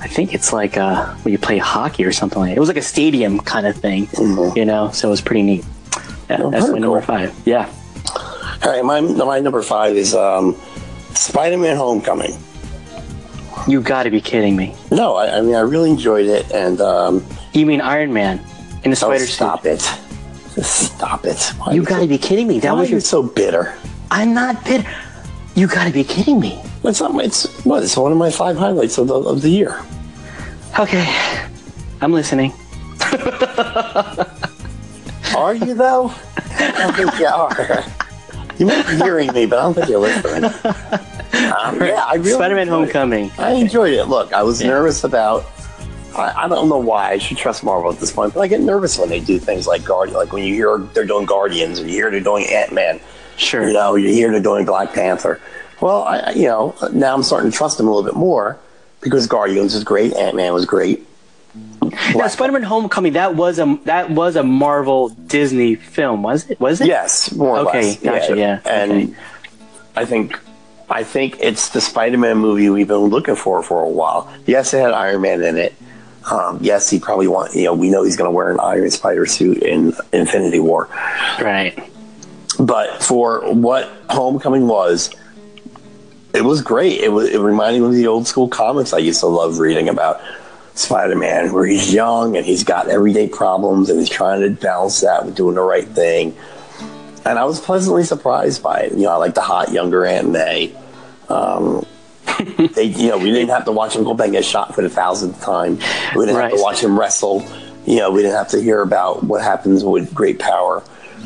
I think it's like uh, when you play hockey or something like. It was like a stadium kind of thing, Mhm. you know. So it was pretty neat. Yeah, Oh, that's my very number five. Yeah, All right, my, my number five is um, Spider-Man Homecoming. you got to be kidding me. No, I, I mean, I really enjoyed it, and um, You mean Iron Man in the oh, spider stop suit? it. Just stop it. Why You got to so- be kidding me. That Why was your. so bitter? I'm not bitter. You got to be kidding me. It's not. It's what? It's one of my five highlights of the, of the year. Okay, I'm listening. Are you though? I don't think you are. You might be hearing me, but I don't think you're listening. Um, yeah, I really Spider-Man: enjoyed it. Homecoming. I enjoyed it. Look, I was nervous about. I, I don't know why I should trust Marvel at this point, but I get nervous when they do things like Guardian. Like when you hear they're doing Guardians, or you hear they're doing Ant Man. Sure. You know, you hear they're doing Black Panther. Well, I, you know, now I'm starting to trust them a little bit more because Guardians is great, Ant Man was great. Now, Spider-Man: Homecoming that was a that was a Marvel Disney film, was it? Was it? Yes, more or Okay, less. gotcha, yeah, and okay. I think I think it's the Spider-Man movie we've been looking for for a while. Yes, it had Iron Man in it. Um, yes, he probably want you know we know he's going to wear an Iron Spider suit in Infinity War, Right. but for what Homecoming was, it was great. It was it reminded me of the old school comics I used to love reading about. Spider-Man, where he's young and he's got everyday problems and he's trying to balance that with doing the right thing. And I was pleasantly surprised by it. You know, I like the hot younger Aunt May. Um, they, you know, we didn't have to watch him go back and get shot for the thousandth time. We didn't have to watch him wrestle. You know, we didn't have to hear about what happens with great power.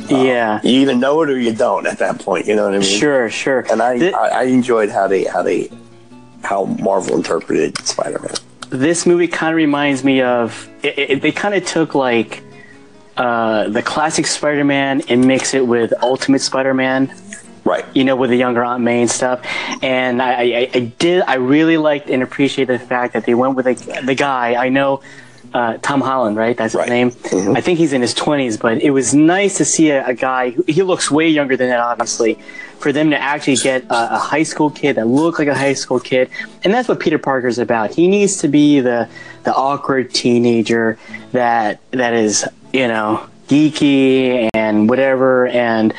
yeah. You either know it or you don't at that point. You know what I mean? Sure. Sure. And I, I, I enjoyed how they, how they, how Marvel interpreted Spider-Man. this movie kind of reminds me of it, it, they kind of took like uh, the classic Spider-Man and mix it with Ultimate Spider-Man. Right. you know, with the younger Aunt May and stuff. And I, I, I did, I really liked and appreciated the fact that they went with the, the guy. I know uh, Tom Holland, right? That's Right. his name. Mhm. I think he's in his twenties, but it was nice to see a, a guy. Who, he looks way younger than that, obviously. For them to actually get a, a high school kid that looked like a high school kid, and that's what Peter Parker's about. He needs to be the the awkward teenager that that is, you know, geeky and whatever, and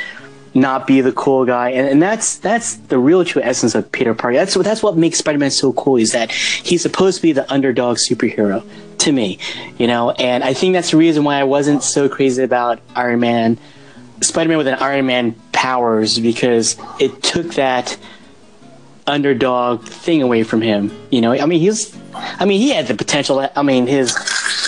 not be the cool guy, and, and that's that's the real true essence of Peter Parker. That's what that's what makes Spider-Man so cool is that he's supposed to be the underdog superhero to me, you know. And I think that's the reason why I wasn't so crazy about Iron Man, Spider-Man with an Iron Man powers because it took that underdog thing away from him. You know, I mean, he's, I mean, he had the potential. I mean, his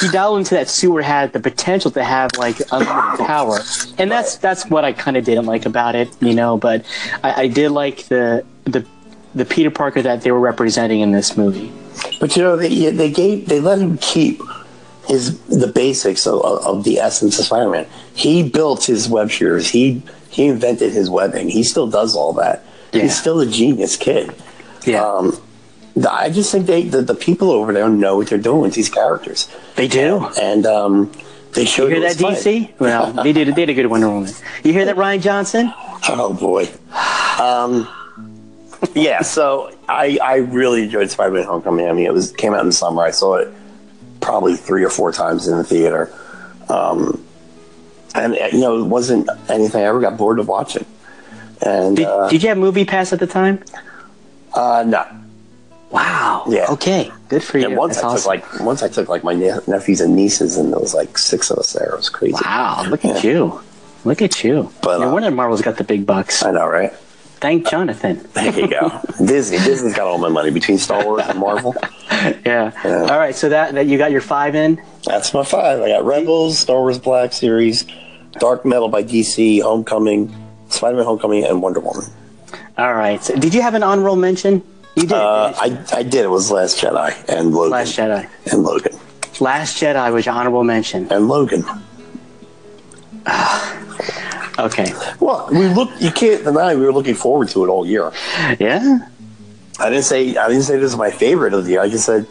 he dialed into that sewer had the potential to have like unlimited power, and that's that's what I kind of didn't like about it. You know, but I, I did like the the the Peter Parker that they were representing in this movie. But you know, they they gave they let him keep his the basics of, of the essence of Spider-Man. He built his web shooters. He he invented his webbing. He still does all that. Yeah. He's still a genius kid. Yeah, Um, I just think they the, the people over there know what they're doing with these characters, they do. and um, they You hear that. DC? Well, they did. They did a good Wonder Woman. You hear that, Rian Johnson? Oh boy. Um, yeah, so I I really enjoyed Spider-Man: Homecoming. I mean, it was came out in the summer. I saw it probably three or four times in the theater, um, and you know, it wasn't anything I ever got bored of watching. And Did, uh, did you have Movie Pass at the time? uh, no, Wow. Yeah. Okay. Good for you. and once That's I took awesome. like once I took like my ne- nephews and nieces, and there was like six of us there. It was crazy. Wow, look at Yeah. you. Look at you. But, no uh, wonder Marvel's got the big bucks. I know, right? Thank Jonathan. There you go. Disney. Disney's got all my money between Star Wars and Marvel. Yeah. Yeah. All right, so that, that you got your five in. That's my five. I got Rebels, Star Wars Black Series, Dark Metal by DC, Homecoming, Spider-Man: Homecoming, and Wonder Woman. All right. So did you have an honorable mention? You did. Uh, I I did. It was Last Jedi and? Logan Last Jedi. and Logan Last Jedi was your honorable mention. and Logan. Okay. Well, we look. You can't deny we were looking forward to it all year. Yeah. I didn't say I didn't say this is my favorite of the year. I just said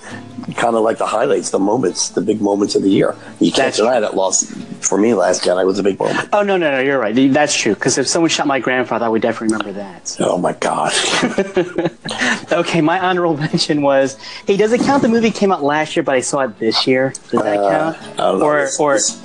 kind of like the highlights, the moments, the big moments of the year. You can't That's- deny that lost for me. Last Jedi was a big moment. Oh no no no! You're right. That's true. Because if someone shot my grandfather, I would definitely remember that. So. Oh my god! Okay, my honorable mention was. Hey, does it count? The movie came out last year, but I saw it this year. Does that Uh, count? Or This- or this-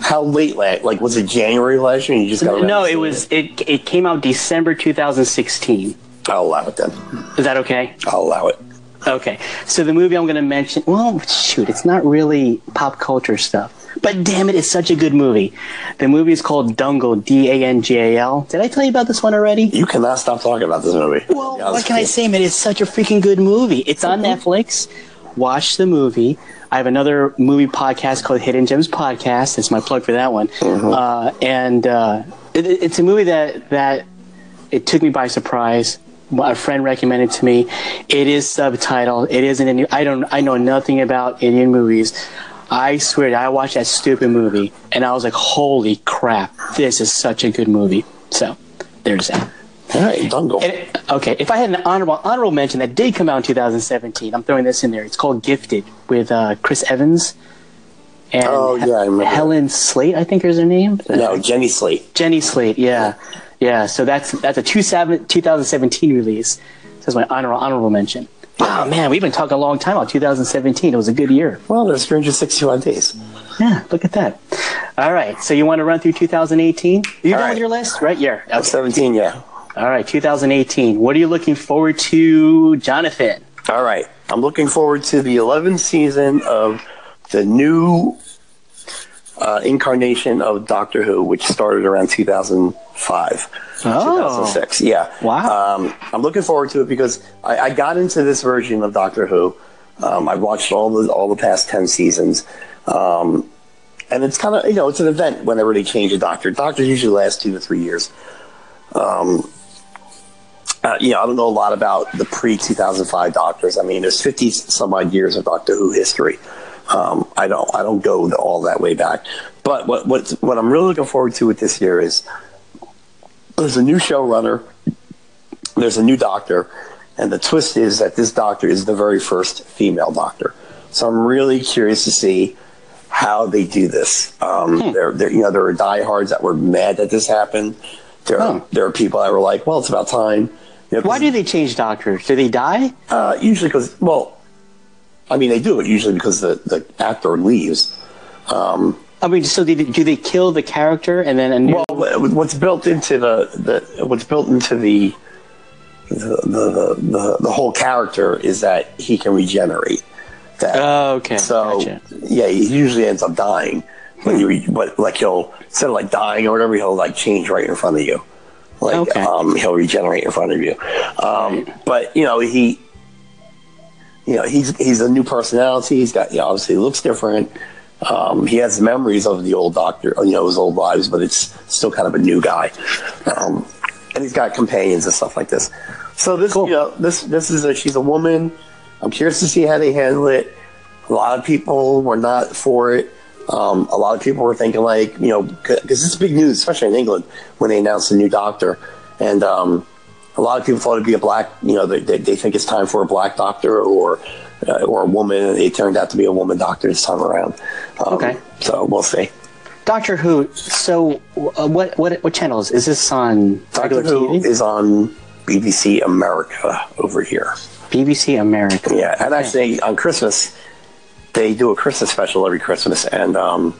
how late? Last, like was it January last year? And you just got no? It was. It it came out December 2016. I'll allow it then. Is that okay? I'll allow it. Okay. So the movie I'm going to mention. Well, shoot, it's not really pop culture stuff. But damn it, it's such a good movie. The movie is called Dangal, D A N G A L. Did I tell you about this one already? You cannot stop talking about this movie. Well, what can I say, man? It's such a freaking good movie. It's on Netflix. Watch the movie. I have another movie podcast called Hidden Gems Podcast. That's my plug for that one. Uh, and uh, it, it's a movie that that it took me by surprise. A friend recommended to me. It is subtitled. It isn't any. I don't. I know nothing about Indian movies. I swear, I watched that stupid movie, and I was like, "Holy crap! This is such a good movie." So, there's that. All right, Dangal. And- okay, if I had an honorable honorable mention that did come out in 2017, I'm throwing this in there. It's called Gifted with uh, Chris Evans and Oh, yeah, I remember that. Helen Slate. I think is her name. no, Jenny Slate. Jenny Slate. Yeah, yeah. So that's that's a two seven, 2017 release. So that's my honorable honorable mention. Oh man, we've been talking a long time about 2017. It was a good year. Well, there's 361 days. Yeah, look at that. All right, so you want to run through 2018? You're All done right. with your list, right? Yeah. Okay. 17, yeah. All right, 2018. What are you looking forward to, Jonathan? All right. I'm looking forward to the 11th season of the new uh, incarnation of Doctor Who, which started around 2005, Oh. 2006. Yeah. Wow. Um, I'm looking forward to it because I, I got into this version of Doctor Who. Um, I watched all the all the past 10 seasons. Um, and it's kind of, you know, it's an event whenever they change a doctor. Doctors usually last two to three years. Um, uh, you know, I don't know a lot about the pre 2005 doctors. I mean, there's 50 some odd years of Doctor Who history. Um, I don't, I don't go all that way back. But what, what, what I'm really looking forward to with this year is there's a new showrunner, there's a new doctor, and the twist is that this doctor is the very first female doctor. So I'm really curious to see how they do this. Um, Hmm. there, there, you know, there are diehards that were mad that this happened. There, are, Oh. there are people that were like, "Well, it's about time." You know, Why do they change doctors? Do they die? uh, usually because well, I mean, they do it usually because the the actor leaves. Um, I mean, so they, do they kill the character and then a new? well, what's built into the, the what's built into the the, the the the whole character is that he can regenerate. That oh, okay. So gotcha. yeah, he usually ends up dying. But you, but like he'll instead of like dying or whatever, he'll like change right in front of you. Like Okay. um, he'll regenerate in front of you. Um, but you know he, you know he's he's a new personality. He's got you know, obviously looks different. Um, he has memories of the old doctor, you know, his old lives, but it's still kind of a new guy. Um, and he's got companions and stuff like this. So this, Cool. you know, this this is a she's a woman. I'm curious to see how they handle it. A lot of people were not for it. Um, a lot of people were thinking like, you know, because it's big news, especially in England when they announced a new doctor, and um, a lot of people thought it'd be a black. You know, they, they, they think it's time for a black doctor or uh, or a woman. It turned out to be a woman doctor this time around. Um, Okay. so we'll see. Doctor Who. So, uh, what what what channels is this on? Doctor Who TV? is on BBC America over here. BBC America. Yeah, and actually on Christmas they do a Christmas special every Christmas, and um,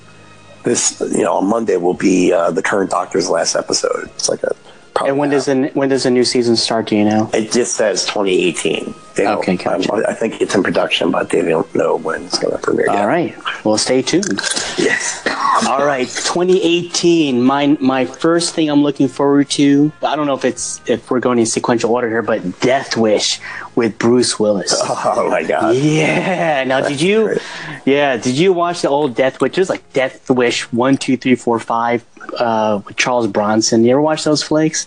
this you know on Monday will be uh, the current Doctor's last episode. It's like a probably And when does the when does the new season start? Do you know? it just says 2018. They Okay, gotcha. I, I think it's in production, but they don't know when it's going to premiere yet. All right. Well, stay tuned. Yes. All right, 2018. My my first thing I'm looking forward to. I don't know if it's if we're going in sequential order here, but Death Wish with Bruce Willis. Oh my God. Yeah. Now, did you? Yeah. Did you watch the old Death Wish? It was like Death Wish one, two, three, four, five uh, with Charles Bronson. You ever watch those flakes?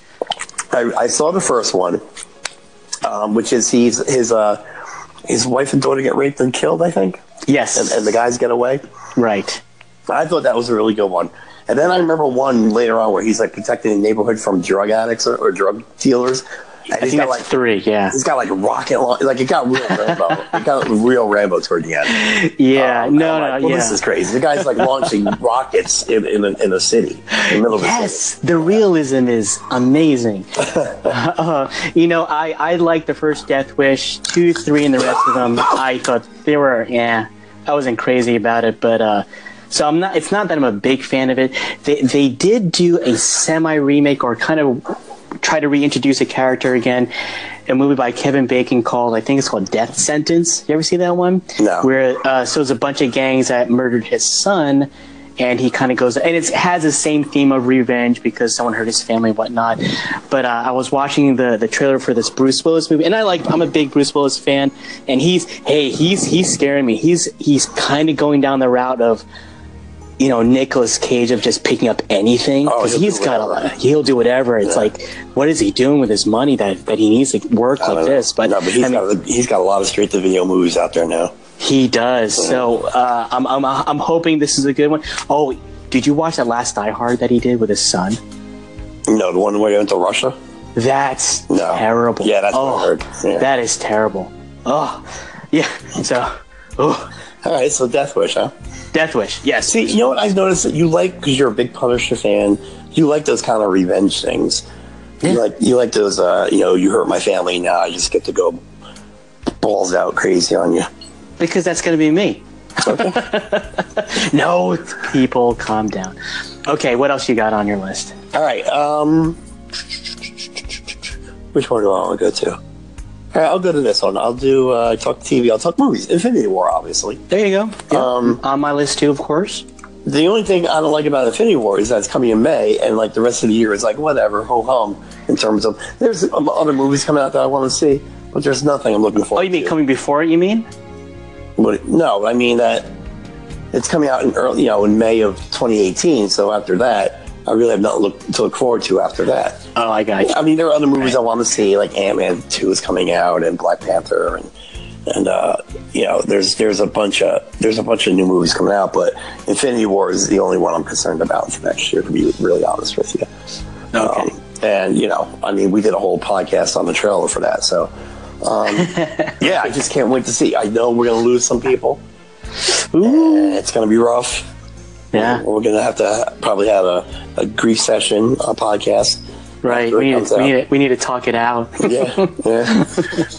I, I saw the first one, um, which is he's his uh, his wife and daughter get raped and killed, I think, Yes. and, and the guys get away. right. I thought that was a really good one. And then I remember one later on where he's like protecting the neighborhood from drug addicts or, or drug dealers. And I he's think got that's like three. Yeah. he's got like rocket launch, like it got real Rambo. it got real Rambo toward the end. Yeah. Um, no. No. like, well, yeah. this is crazy. The guy's like launching rockets in in a, in a city, in the middle of a city. Yes, the realism is amazing. uh, you know, I, I like the first Death Wish, two, three, and the rest of them. I thought they were, yeah, I wasn't crazy about it, but uh, so I'm not. It's not that I'm a big fan of it. They they did do a semi remake or kind of try to reintroduce a character again. A movie by Kevin Bacon called I think it's called Death Sentence. You ever see that one? No. Where uh, so it's a bunch of gangs that murdered his son and he kind of goes and it has the same theme of revenge because someone hurt his family and whatnot but uh, i was watching the the trailer for this bruce willis movie and i like i'm a big bruce willis fan and he's hey he's he's scaring me he's he's kind of going down the route of you know Nicolas Cage of just picking up anything Oh, because he'll he's got a lot. He'll do whatever. It's Yeah. like, what is he doing with his money that, that he needs to work like know. this? But, no, but he's I got a, he's got a lot of straight to video movies out there now. he does. So uh, I'm, I'm I'm hoping this is a good one. Oh, did you watch that last Die Hard that he did with his son? No, the one where he went to Russia. That's No. terrible. Yeah, that's what I oh, heard. Yeah. That is terrible. Oh, yeah. So, oh, All right, so Death Wish, huh? Death Wish. Yes. See, you know what I've noticed that you like because you're a big Punisher fan. You like those kind of revenge things. You Yeah. like you like those. Uh, you know, you hurt my family. Now I just get to go balls out crazy on you. because that's going to be me. no, people, calm down. Okay, what else you got on your list? All right. Um, which one do I want to go to? All right, I'll go to this one. I'll do uh, talk TV. I'll talk movies. Infinity War, obviously. There you go. Yeah. Um, on my list too, of course. The only thing I don't like about Infinity War is that it's coming in May, and like the rest of the year is like whatever, ho hum. In terms of there's other movies coming out that I want to see, but there's nothing I'm looking for. Oh, you mean to. coming before it? You mean? But no, I mean that it's coming out in early, you know, in May of 2018. So after that, I really have nothing look, to look forward to after that. Oh, I got you. I mean, there are other movies I want to see, like Ant Man Two is coming out, and Black Panther, and and uh, you know, there's there's a bunch of there's a bunch of new movies coming out, but Infinity War is the only one I'm concerned about for next year. To be really honest with you. Okay. Um, and you know, I mean, we did a whole podcast on the trailer for that, so um, yeah, I just can't wait to see. I know we're gonna lose some people. Ooh, It's going to be rough. yeah, We're going to have to probably have a, a grief session, a podcast. right. We need, to, we, need to, we need to talk it out. yeah, yeah.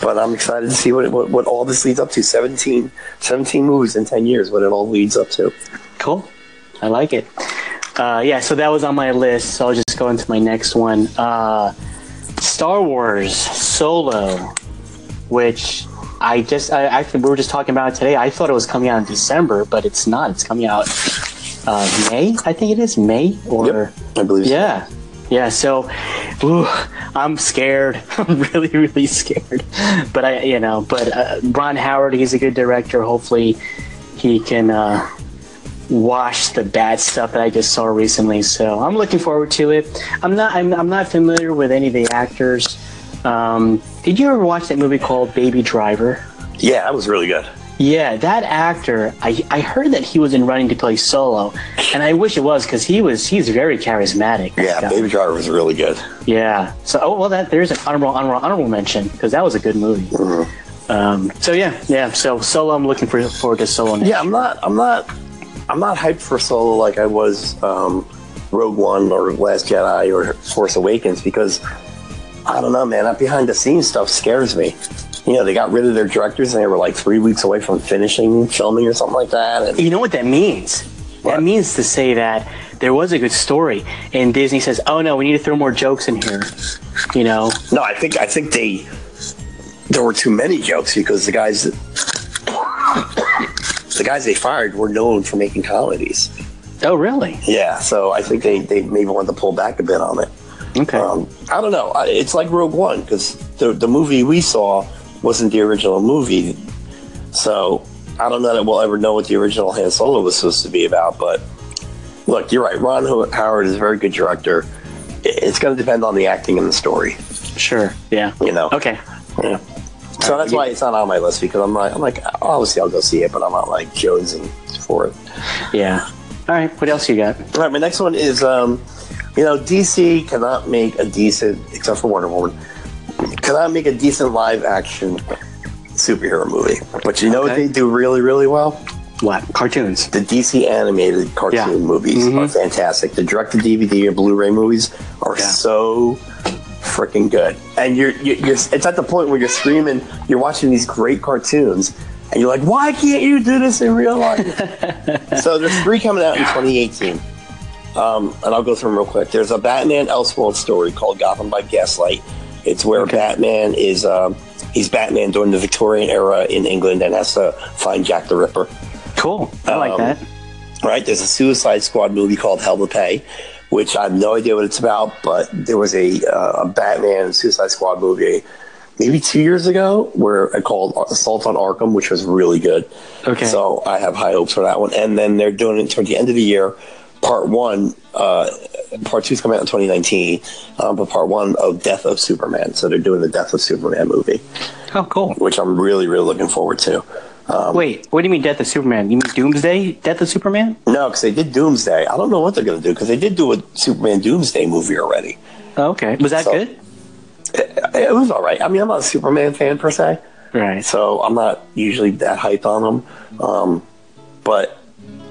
But I'm excited to see what, what what all this leads up to. 17, 17 movies in ten years. What it all leads up to. Cool. I like it. Uh, yeah, so that was on my list. So I'll just go into my next one. Uh, Star Wars Solo, which I just, I actually, we were just talking about today. I thought it was coming out in December, but it's not. It's coming out uh, May, I think it is May or I believe. so. yeah, yeah. So, ooh, I'm scared. I'm really, really scared. But I, you know, but uh, Ron Howard, he's a good director. Hopefully, he can uh, wash the bad stuff that I just saw recently. So I'm looking forward to it. I'm not, I'm, I'm not familiar with any of the actors. Um, did you ever watch that movie called Baby Driver? Yeah, that was really good. Yeah, that actor. I, I heard that he was in Running to Play Solo, and I wish it was because he was he's very charismatic. Yeah, guy. Baby Driver was really good. Yeah. So, oh well, that there's an honorable honorable, honorable mention because that was a good movie. Mm-hmm. Um, so yeah, yeah. So Solo, I'm looking for, forward to Solo. Next. Yeah, I'm not. I'm not. I'm not hyped for Solo like I was um, Rogue One or Last Jedi or Force Awakens because I don't know, man. That behind the scenes stuff scares me. You know, they got rid of their directors and they were like three weeks away from finishing filming or something like that. And You know what that means? What? That means to say that there was a good story, and Disney says, "Oh no, we need to throw more jokes in here." You know? no, I think I think they there were too many jokes because the guys that the guys they fired were known for making comedies. Oh really? Yeah, so I think they, they maybe wanted to pull back a bit on it. Okay. Um, I don't know. It's like Rogue One because the the movie we saw wasn't the original movie, so I don't know that we'll ever know what the original Han Solo was supposed to be about. But look, you're right. Ron Howard is a very good director. It's going to depend on the acting and the story, sure. Yeah. you know. Okay. Yeah. So that's why it's not on my list because I'm like, I'm like, obviously I'll go see it, but I'm not like jonesing for it. Yeah. All right. What else you got? All right, my next one is, um, you know, DC cannot make a decent, except for Wonder Woman, cannot make a decent live action superhero movie. But you know what they do really, really well? What cartoons? The DC animated cartoon Yeah. movies Mhm. are fantastic. The direct to DVD or Blu-ray movies are Yeah. so freaking good. And you're, you're, you're, it's at the point where you're screaming, you're watching these great cartoons, and you're like, why can't you do this in real life? so there's three coming out in 2018. Um, and I'll go through them real quick. There's a Batman Elseworld story called Gotham by Gaslight. It's where Okay. Batman is um, he's Batman during the Victorian era in England and has to find Jack the Ripper. Cool. I like Um, that. Right? There's a Suicide Squad movie called Hell to Pay, which I have no idea what it's about, but there was a, uh, a Batman Suicide Squad movie maybe two years ago where I called Assault on Arkham, which was really good. Okay. So I have high hopes for that one. And then they're doing it toward the end of the year. Part one, uh, part two is coming out in 2019, um, but part one of Death of Superman. So they're doing the Death of Superman movie, Oh, cool. which I'm really, really looking forward to. Um, Wait, what do you mean Death of Superman? You mean Doomsday? Death of Superman? No, because they did Doomsday. I don't know what they're going to do because they did do a Superman Doomsday movie already. Oh, okay. Was that So- good? It, it was all right. I mean, I'm not a Superman fan per se, Right. so I'm not usually that hyped on them. Um, but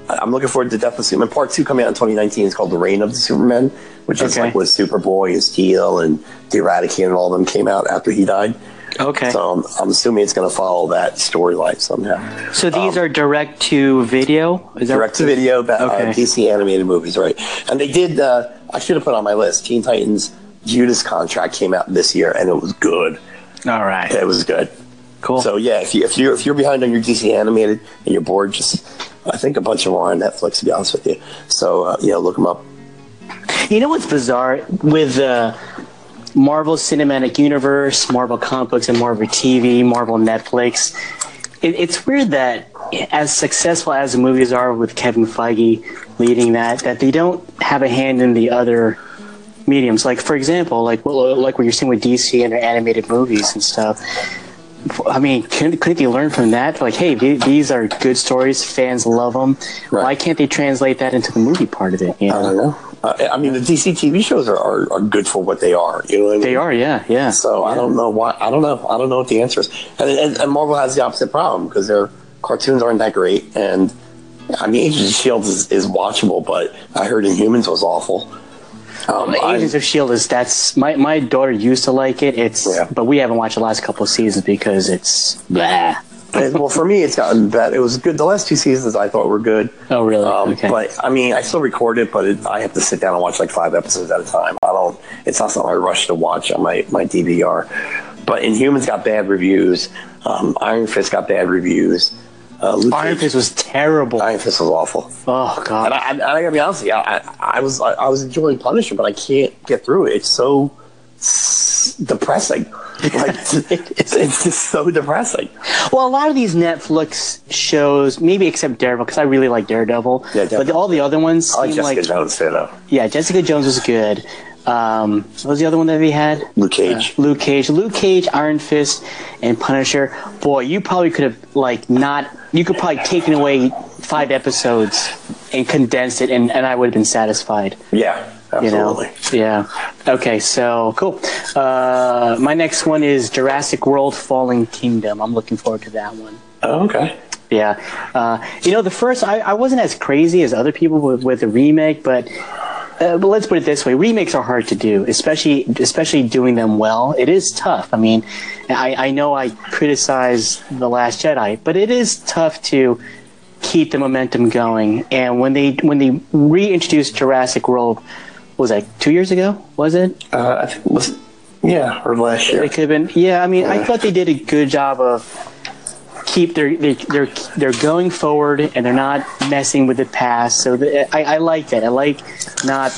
I'm looking forward to Death of Superman. Part two coming out in 2019 is called The Reign of the Superman, which is like with Superboy and Steel and the Eradicator and all of them came out after he died. Okay. So I'm, I'm assuming it's going to follow that storyline somehow. So these are direct to video? Is that um, direct to video uh, Okay. DC animated movies, right? And they did. Uh, I should have put on my list. Teen Titans Judas contract came out this year, and it was good. All right. It was good. Cool. So yeah, if you if you if you're behind on your DC animated and you're bored, just I think a bunch of them are on Netflix. To be honest with you, so uh, yeah, look them up. You know what's bizarre with uh, Marvel Cinematic Universe, Marvel comic books, and Marvel TV, Marvel Netflix? It, it's weird that as successful as the movies are with Kevin Feige leading that, that they don't have a hand in the other mediums. Like for example, like like what you're seeing with DC and their animated movies and stuff. I mean, couldn't, couldn't they learn from that? Like, hey, the- these are good stories. Fans love them. Right. Why can't they translate that into the movie part of it? You I don't know. Uh, I mean, the DC TV shows are, are, are good for what they are. You know what I mean? They are, yeah, yeah. So I don't know why. I don't know. I don't know what the answer is. And, and, and Marvel has the opposite problem because their cartoons aren't that great, and I mean, Agents of Shield is, is watchable, but I heard Inhumans was awful. Um, I- Agents of Shield is that's my my daughter used to like it. It's Yeah. but we haven't watched the last couple of seasons because it's blah. And, well, for me, it's gotten better. It was good. The last two seasons I thought were good. Oh, really? Um, Okay. But I mean, I still record it, but it, I have to sit down and watch like five episodes at a time. I don't. It's not something I rush to watch on my my DVR. But Inhumans got bad reviews. Um, Iron Fist got bad reviews. Uh, Luke Iron Cage- Fist was terrible. Iron Fist was awful. oh And god. I, and I gotta be honest with you, I, I, I was I, I was enjoying Punisher, but I can't get through it. It's so depressing. Like it's, it's just so depressing. Well, a lot of these Netflix shows, maybe except Daredevil, because I really like Daredevil. Yeah, but all the other ones I like seem Jessica like Jones too, though. yeah, Jessica Jones was good. Um, what was the other one that we had? Luke Cage. Luke Cage, Luke Cage, Iron Fist, and Punisher. Boy, you probably could have like not. You could probably taken away five episodes and condensed it, and, and I would have been satisfied. yeah, You know? absolutely. Yeah. Okay. So cool. Uh, my next one is Jurassic World: Fallen Kingdom. I'm looking forward to that one. Oh, okay. Yeah. Uh, you know, the first, I, I wasn't as crazy as other people with, with the remake, but, uh, but let's put it this way: remakes are hard to do, especially especially doing them well. It is tough. I mean, I, I know I criticize the Last Jedi, but it is tough to keep the momentum going. And when they when they reintroduced Jurassic World, was that two years ago? Was it? Uh, I think it was yeah, or last year. It could have been. Yeah, I mean, I thought they did a good job of keep their they, they're they're going forward and they're not messing with the past. So the, I, I like that. I like not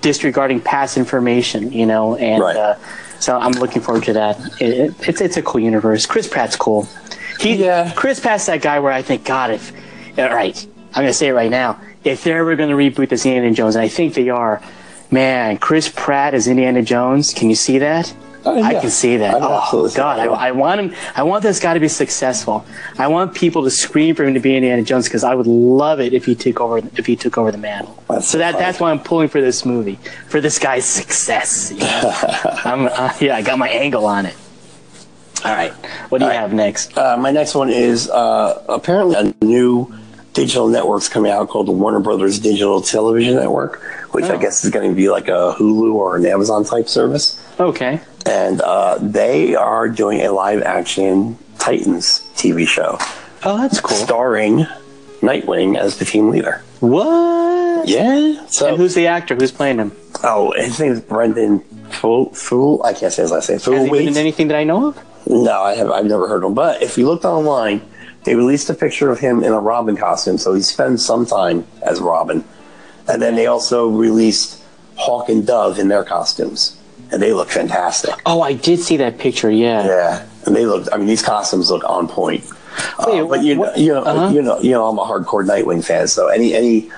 disregarding past information. You know, and Right. uh, so I'm looking forward to that. It, it, it's it's a cool universe. Chris Pratt's cool. He Yeah. Chris Pratt's that guy where I think God if all right I'm gonna say it right now if they're ever gonna reboot this Indiana Jones and I think they are. Man, Chris Pratt as Indiana Jones. Can you see that? Oh, I can see that. I oh God. I, I want him. I want this guy to be successful. I want people to scream for him to be Indiana Jones because I would love it if he took over. If he took over the mantle. That's so that funny. that's why I'm pulling for this movie for this guy's success. you know? I'm, uh, yeah, I got my angle on it. All right, what do you All right. have next? Uh, my next one is uh, apparently a new digital network's coming out called the Warner Brothers Digital Television Network, which I Oh. guess is going to be like a Hulu or an Amazon type service. Okay. And uh, they are doing a live action Titans TV show Oh, that's cool. starring Nightwing as the team leader. What? Yeah. So And who's the actor? Who's playing him? oh, his name is Brendan Fool. Fool. I can't say his last name. Fool. Has he been in anything that I know of? No, I have. I've never heard of him. But if you looked online, they released a picture of him in a Robin costume, so he spends some time as Robin. And then they also released Hawk and Dove in their costumes, and they look fantastic. Oh, I did see that picture. Yeah. Yeah, and they look. I mean, these costumes look on point. Uh, Wait, but you know, you know, uh-huh. you know, you know, I'm a hardcore Nightwing fan, so any any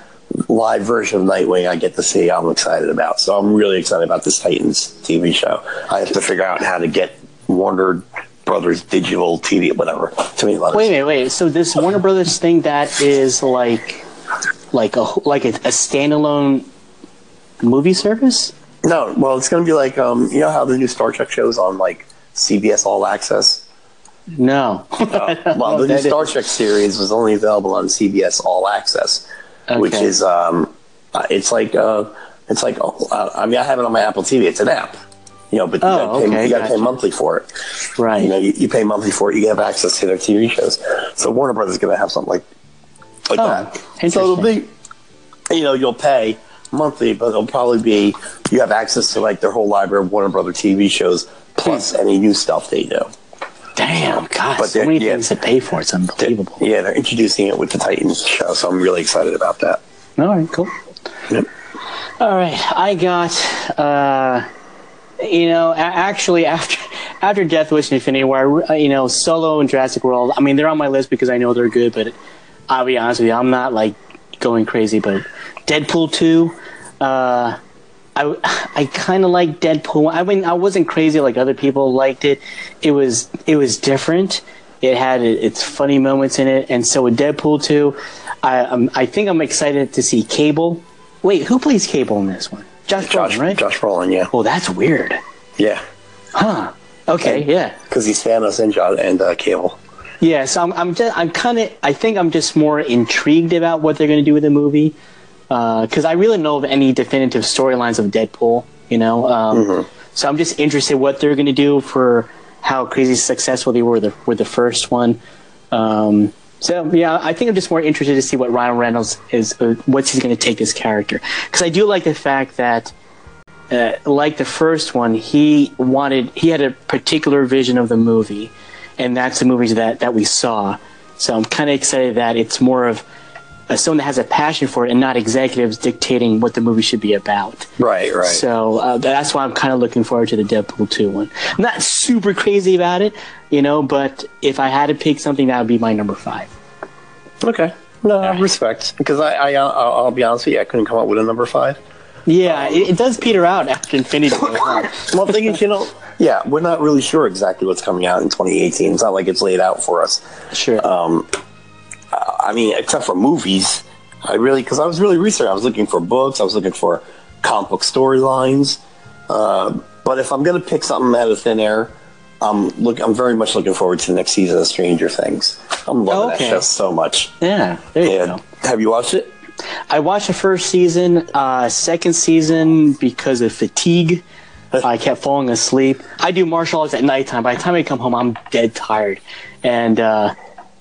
live version of Nightwing I get to see, I'm excited about. So I'm really excited about this Titans TV show. I have to figure out how to get Warner Brothers digital TV, whatever. Many letters. Wait a minute, wait. So this Warner Brothers thing that is like, like a like a, a standalone movie service? No, well, it's going to be like um, you know how the new Star Trek shows on like CBS All Access. No. Well, the new That is- Star Trek series was only available on CBS All Access, which is um, uh, it's like uh, it's like uh, I mean I have it on my Apple TV. It's an app, you know, but you Oh, okay, you got to pay monthly for it. right. You know, you, you pay monthly for it. You have access to their TV shows. So Warner Brothers is going to have something like like Oh, that. So it'll be, you know, you'll pay monthly, but it'll probably be you have access to like their whole library of Warner Brother TV shows plus any new stuff they do. Damn, God, But so they're- many yeah. things to pay for. It's unbelievable. Yeah, they're introducing it with the Titans show, so I'm really excited about that. All right, cool. Yep. All right, I got, uh, you know, a- actually after after Death Wish and Infinity War, uh, you know, Solo and Jurassic World. I mean, they're on my list because I know they're good, but I'll be honest with you, I'm not like going crazy. But Deadpool two, uh, I I kind of like Deadpool. I mean, I wasn't crazy like other people liked it. It was it was different. It had its funny moments in it, and so with Deadpool two, I um, I think I'm excited to see Cable. Wait, who plays Cable in this one? Josh Josh, Brolin, right? Josh Brolin, yeah, Well, that's weird, yeah, huh? Okay, yeah. because he's Thanos and John and uh, Cable. Yeah, so I'm, I'm just, I'm kind of, I think I'm just more intrigued about what they're going to do with the movie because I really know of any definitive storylines of Deadpool, you know. Um, Mm-hmm. So I'm just interested what they're going to do for how crazy successful they were the, with the first one. Um, so yeah, I think I'm just more interested to see what Ryan Reynolds is, uh, what's he's going to take this character because I do like the fact that uh, like the first one, he wanted he had a particular vision of the movie, and that's the movies that that we saw. So I'm kind of excited that it's more of uh, someone that has a passion for it, and not executives dictating what the movie should be about. Right, right. So uh, that's why I'm kind of looking forward to the Deadpool 2 one. I'm not super crazy about it, you know, but if I had to pick something, that would be my number five. okay. No, I respect because I, I, I'll, I'll be honest with you, I couldn't come up with a number five. Yeah, it, it does peter out after Infinity War. Well, I'm thinking, you know, yeah, we're not really sure exactly what's coming out in 2018. It's not like it's laid out for us. sure. I mean, except for movies, I really because I was really researching. I was looking for books. I was looking for comic book storylines. Uh, but if I'm gonna pick something out of thin air, I'm look. I'm very much looking forward to the next season of Stranger Things. I'm loving Okay. that show so much. yeah, there you Yeah. go. Have you watched it? I watched the first season, uh, second season because of fatigue. I kept falling asleep. I do martial arts at nighttime. By the time I come home, I'm dead tired. And uh,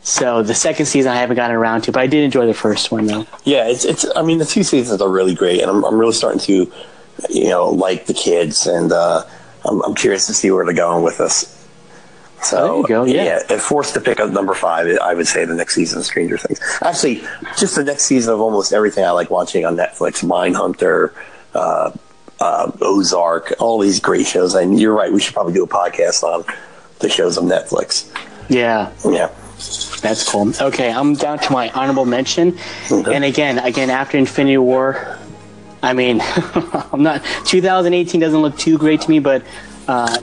so the second season I haven't gotten around to, but I did enjoy the first one though. Yeah, it's it's. I mean, the two seasons are really great, and I'm I'm really starting to, you know, like the kids, and uh, I'm I'm curious to see where they're going with this. So go, yeah. if forced to pick up number five, I would say the next season of Stranger Things. Actually, just the next season of almost everything I like watching on Netflix: Mindhunter, uh, uh, Ozark, all these great shows. And you're right, we should probably do a podcast on the shows on Netflix. Yeah, Yeah. That's cool. Okay, I'm down to my honorable mention. And again, again after Infinity War, I mean, I'm not. 2018 doesn't look too great to me, but. Uh,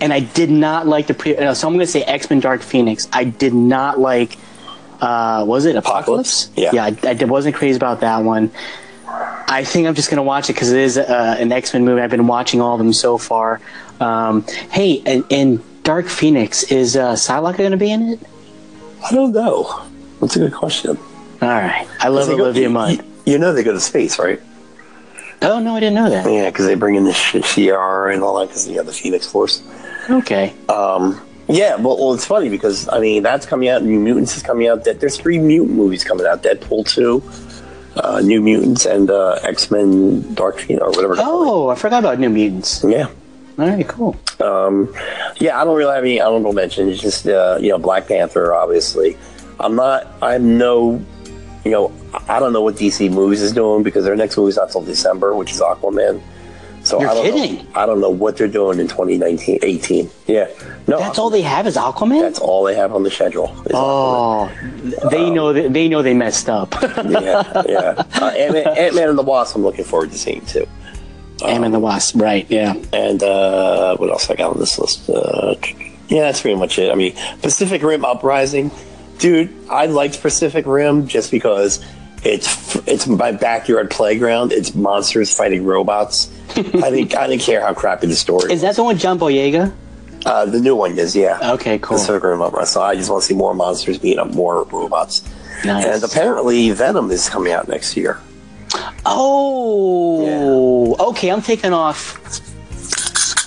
and I did not like the pre. Uh, so I'm going to say X Men: Dark Phoenix. I did not like. Uh, was it Apocalypse? Yeah. Yeah, I, I wasn't crazy about that one. I think I'm just going to watch it because it is uh, an X Men movie. I've been watching all of them so far. Um, hey, and, and Dark Phoenix is uh, Psylocke going to be in it? I don't know. That's a good question. All right, I love go- Olivia you- Munn. You, you know they go to space, right? Oh no, I didn't know that. Yeah, because they bring in the Shi'ar and all that because you got the Phoenix Force. Okay. Um, Yeah, well, well, it's funny because I mean that's coming out. New Mutants is coming out. There- There's three mutant movies coming out: Deadpool two, uh, New Mutants, and uh, X Men Dark Phoenix or whatever. Oh, I forgot about New Mutants. yeah, All right, cool. yeah. I don't really have any honorable mentions. It's just uh, you know Black Panther, obviously. I'm not. I'm no. You know, I don't know what DC Movies is doing because their next movie's not till December, which is Aquaman. So You're I don't kidding. Know, I don't know what they're doing in 2019, 18. Yeah, no, That's all they have is Aquaman. That's all they have on the schedule. oh, they know that they know they messed up. yeah, yeah. Uh, Ant-Man, Ant-Man and the Wasp, I'm looking forward to seeing too. Am and the Wasp, right? Yeah. And uh, what else I got on this list? Uh, yeah, that's pretty much it. I mean, Pacific Rim Uprising, dude. I liked Pacific Rim just because it's it's my backyard playground. It's monsters fighting robots. I think I didn't care how crappy the story. Is Is that the one John Boyega? Uh, the new one is yeah. Okay, cool. Pacific Rim Uprising. So I just want to see more monsters beating up more robots. Nice. And apparently Venom is coming out next year. Oh, okay. I'm taking off.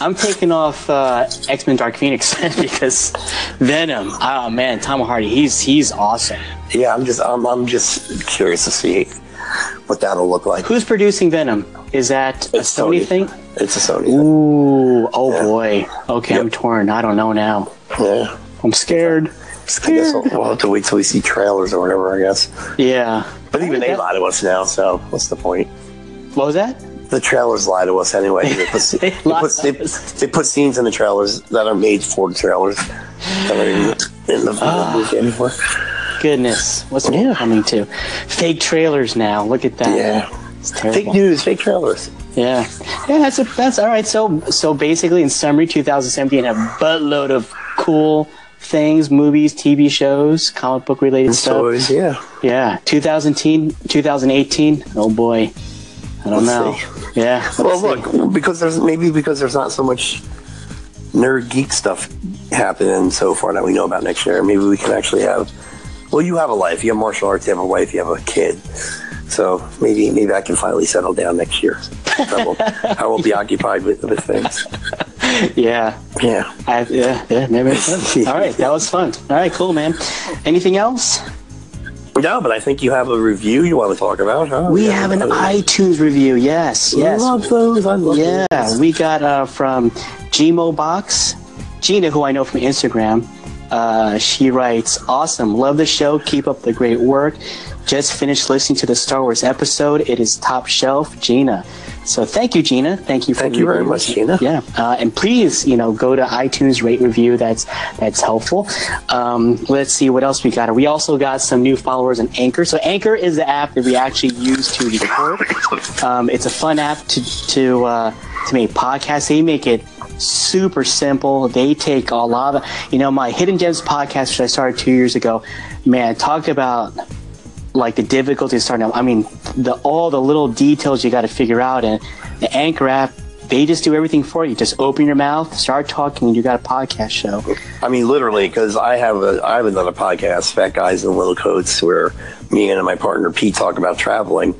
I'm taking off uh, X Men Dark Phoenix because Venom. Oh man, Tom Hardy. He's he's awesome. Yeah, I'm just I'm, I'm just curious to see what that'll look like. Who's producing Venom? Is that a Sony, Sony. thing? It's a Sony. thing. Ooh, oh Yeah. boy. Okay, I'm torn. I don't know now. Yeah. I'm scared. I guess we'll, we'll have to wait till we see trailers or whatever. I guess. Yeah. But even they lie to us now, so what's the point? What was that? The trailers lie to us anyway. They put, They they, put, they, they put scenes in the trailers that are made for the trailers. That are in, in the, in Ah. the movie anymore. Goodness, what's the coming to? Fake trailers now. Look at that. Yeah. It's terrible. Fake news, fake trailers. Yeah, yeah. That's a, that's all right. So so basically, in summary, 2017 a buttload of cool things, movies, TV shows, comic book related stuff. Yeah. Yeah, 2010, 2018. Oh boy, I don't Let's know. see. Yeah. Well, see. look, because there's maybe because there's not so much nerd geek stuff happening so far that we know about next year. Maybe we can actually have. Well, you have a life. You have martial arts. You have a wife. You have a kid. So maybe maybe I can finally settle down next year. I will, I will be occupied with, with things. Yeah. Yeah. I, yeah, yeah, maybe. All right, that was fun. All right, cool, man. Anything else? No, but I think you have a review you want to talk about, huh? We have an iTunes review. Yes, I yes. love those. I love Yeah, those. Yeah. We got uh, from Gmo Box, Gina, who I know from Instagram. Uh, she writes, "Awesome, love the show. Keep up the great work. Just finished listening to the Star Wars episode. It is top shelf, Gina. So thank you, Gina. Thank you. For Thank you very much, Gina. Yeah, uh, and please, you know, go to iTunes, rate review. That's that's helpful. Um, let's see what else we got. We also got some new followers on Anchor. So Anchor is the app that we actually use to record. Um, it's a fun app to to uh, to make podcasts. They make it super simple. They take a lot of, you know, my Hidden Gems podcast, which I started two years ago. Man, talk about like the difficulty starting. I mean, the all the little details you got to figure out, and the Anchor app, they just do everything for you. Just open your mouth, start talking, and you got a podcast show. I mean, literally, because I have a I have another podcast, Fat Guys in Little Coats, where me and my partner Pete talk about traveling,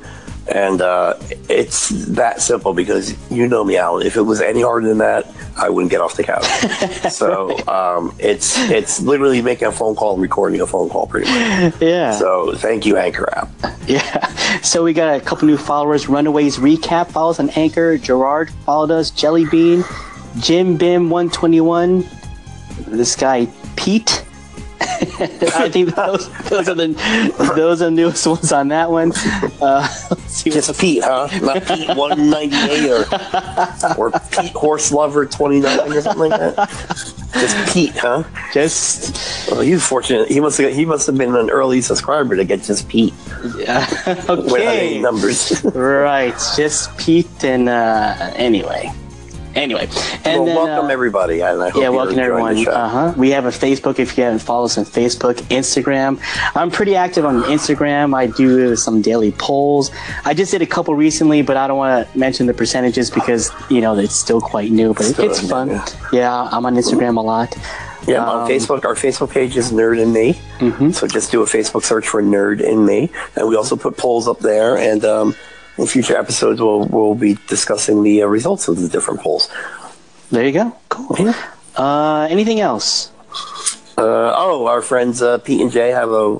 and uh, it's that simple. Because you know me, Alan. If it was any harder than that, I wouldn't get off the couch. so um, it's it's literally making a phone call, and recording a phone call, pretty much. Yeah, So thank you, Anchor app. yeah. So we got a couple new followers. Runaways recap follows on Anchor. Gerard followed us. Jelly Bean, Jim Bim one twenty one. This guy Pete. I think those, those are the those are the newest ones on that one. Uh, see Just Pete, huh? Not Pete one ninety eight or or Pete Horse Lover twenty nine or something like that. Just Pete, huh? just Well, he's fortunate. He must have he must have been an early subscriber to get just Pete yeah. without any okay. numbers. Right, just Pete and uh, anyway, anyway, and well, then, welcome uh, everybody, and I hope Yeah, welcome everyone. Uh huh. We have a Facebook if you haven't followed us on Facebook, Instagram. I'm pretty active on Instagram. I do some daily polls. I just did a couple recently, but I don't want to mention the percentages because you know it's still quite new. But Still it's fun. yeah. Yeah, I'm on Instagram a lot. Yeah, I'm on Um, Facebook. Our Facebook page is Nerd and Me. Mm-hmm. So just do a Facebook search for Nerd and Me, and we also put polls up there. And um, in future episodes, we'll we'll be discussing the uh, results of the different polls. There you go. Cool. Uh, anything else? Uh, oh, our friends uh, Pete and Jay have a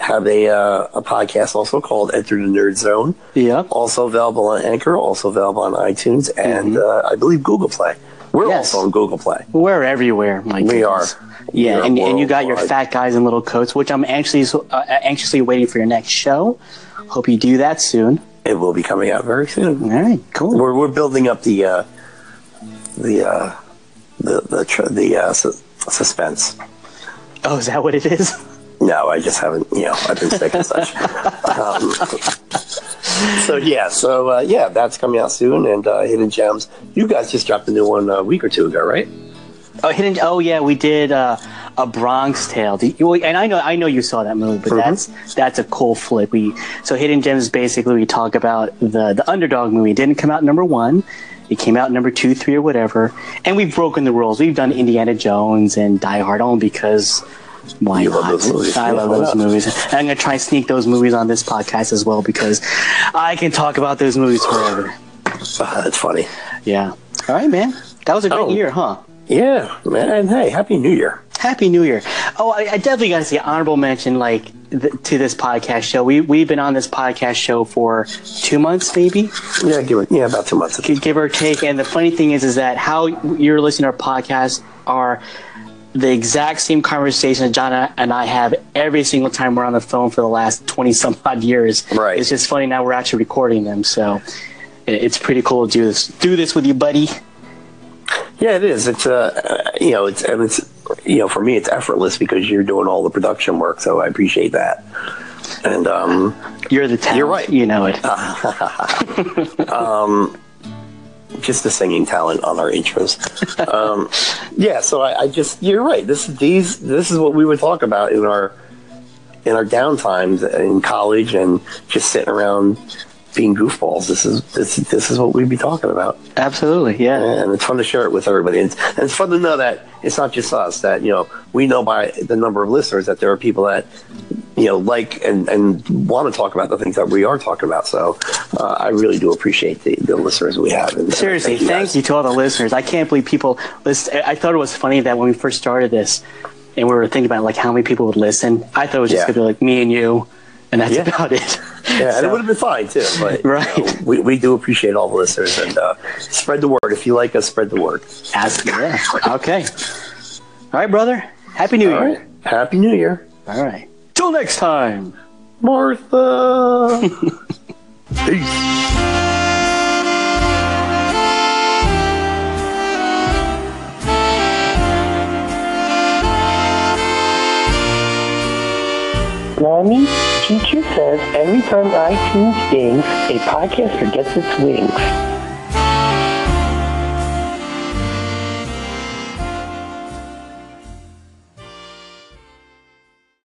have a uh, a podcast also called Enter the Nerd Zone. Yeah. Also available on Anchor, also available on iTunes, and uh, I believe Google Play. We're Mm-hmm. Yes. also on Google Play. We're everywhere, my We goodness. are. Yeah, We're and, and you got your fat guys in little coats, which I'm anxiously uh, anxiously waiting for your next show. Hope you do that soon. It will be coming out very soon. All right, cool. We're we're building up the uh, the uh, the the tr- the uh, su- suspense. Oh, is that what it is? No, I just haven't. You know, I've been sick and such. Um, so yeah, so uh, yeah, that's coming out soon. And uh, Hidden Gems, you guys just dropped a new one a week or two ago, right? Oh, hidden. Oh, yeah, we did uh, a Bronx Tale. And I know, I know you saw that movie, but that's that's a cool flick. We so Hidden Gems basically we talk about the the underdog movie. It didn't come out number one. It came out number two, three, or whatever. And we've broken the rules. We've done Indiana Jones and Die Hard only because why You not? love those movies. I love those movies. And I'm gonna try and sneak those movies on this podcast as well because I can talk about those movies forever. Uh, that's funny. Yeah. All right, man. That was a great Oh. year, huh? Yeah, man. And hey, Happy New Year. Happy New Year! Oh, I, I definitely got to say honorable mention, like th- to this podcast show. We we've been on this podcast show for two months, maybe, Yeah, give it. Yeah, about two months. give or take. And the funny thing is, is that how you're listening to our podcast are the exact same conversation John and I have every single time we're on the phone for the last twenty some odd years. Right. It's just funny now we're actually recording them, so it's pretty cool to do this. Do this with you, buddy. Yeah, it is. It's uh, you know, it's and it's you know, for me, it's effortless because you're doing all the production work. So I appreciate that. And um, You're the talent. You're right. You know it. um, just the singing talent on our intros. um, yeah, so I, I just you're right. This these this is what we would talk about in our in our downtimes in college and just sitting around being goofballs. This is this this is what we'd be talking about, Absolutely, yeah. and it's fun to share it with everybody. And, and it's fun to know that it's not just us. That you know we know by the number of listeners that there are people that you know like and and want to talk about the things that we are talking about. So uh, I really do appreciate the, the listeners we have. And, Seriously, thank guys. you to all the listeners. I can't believe people listen. I thought it was funny that when we first started this, and we were thinking about like how many people would listen. I thought it was just Yeah. gonna be like me and you, and that's Yeah. about it. Yeah, and it would have been fine too. But you Right. know, we, we do appreciate all the listeners and uh, spread the word. If you like us, spread the word. Ask, yeah. Okay. All right, brother. Happy New All Year. right. Happy New Year, All right. Till next time. Martha. Peace. Mommy, teacher says every time iTunes dings, a podcaster gets its wings.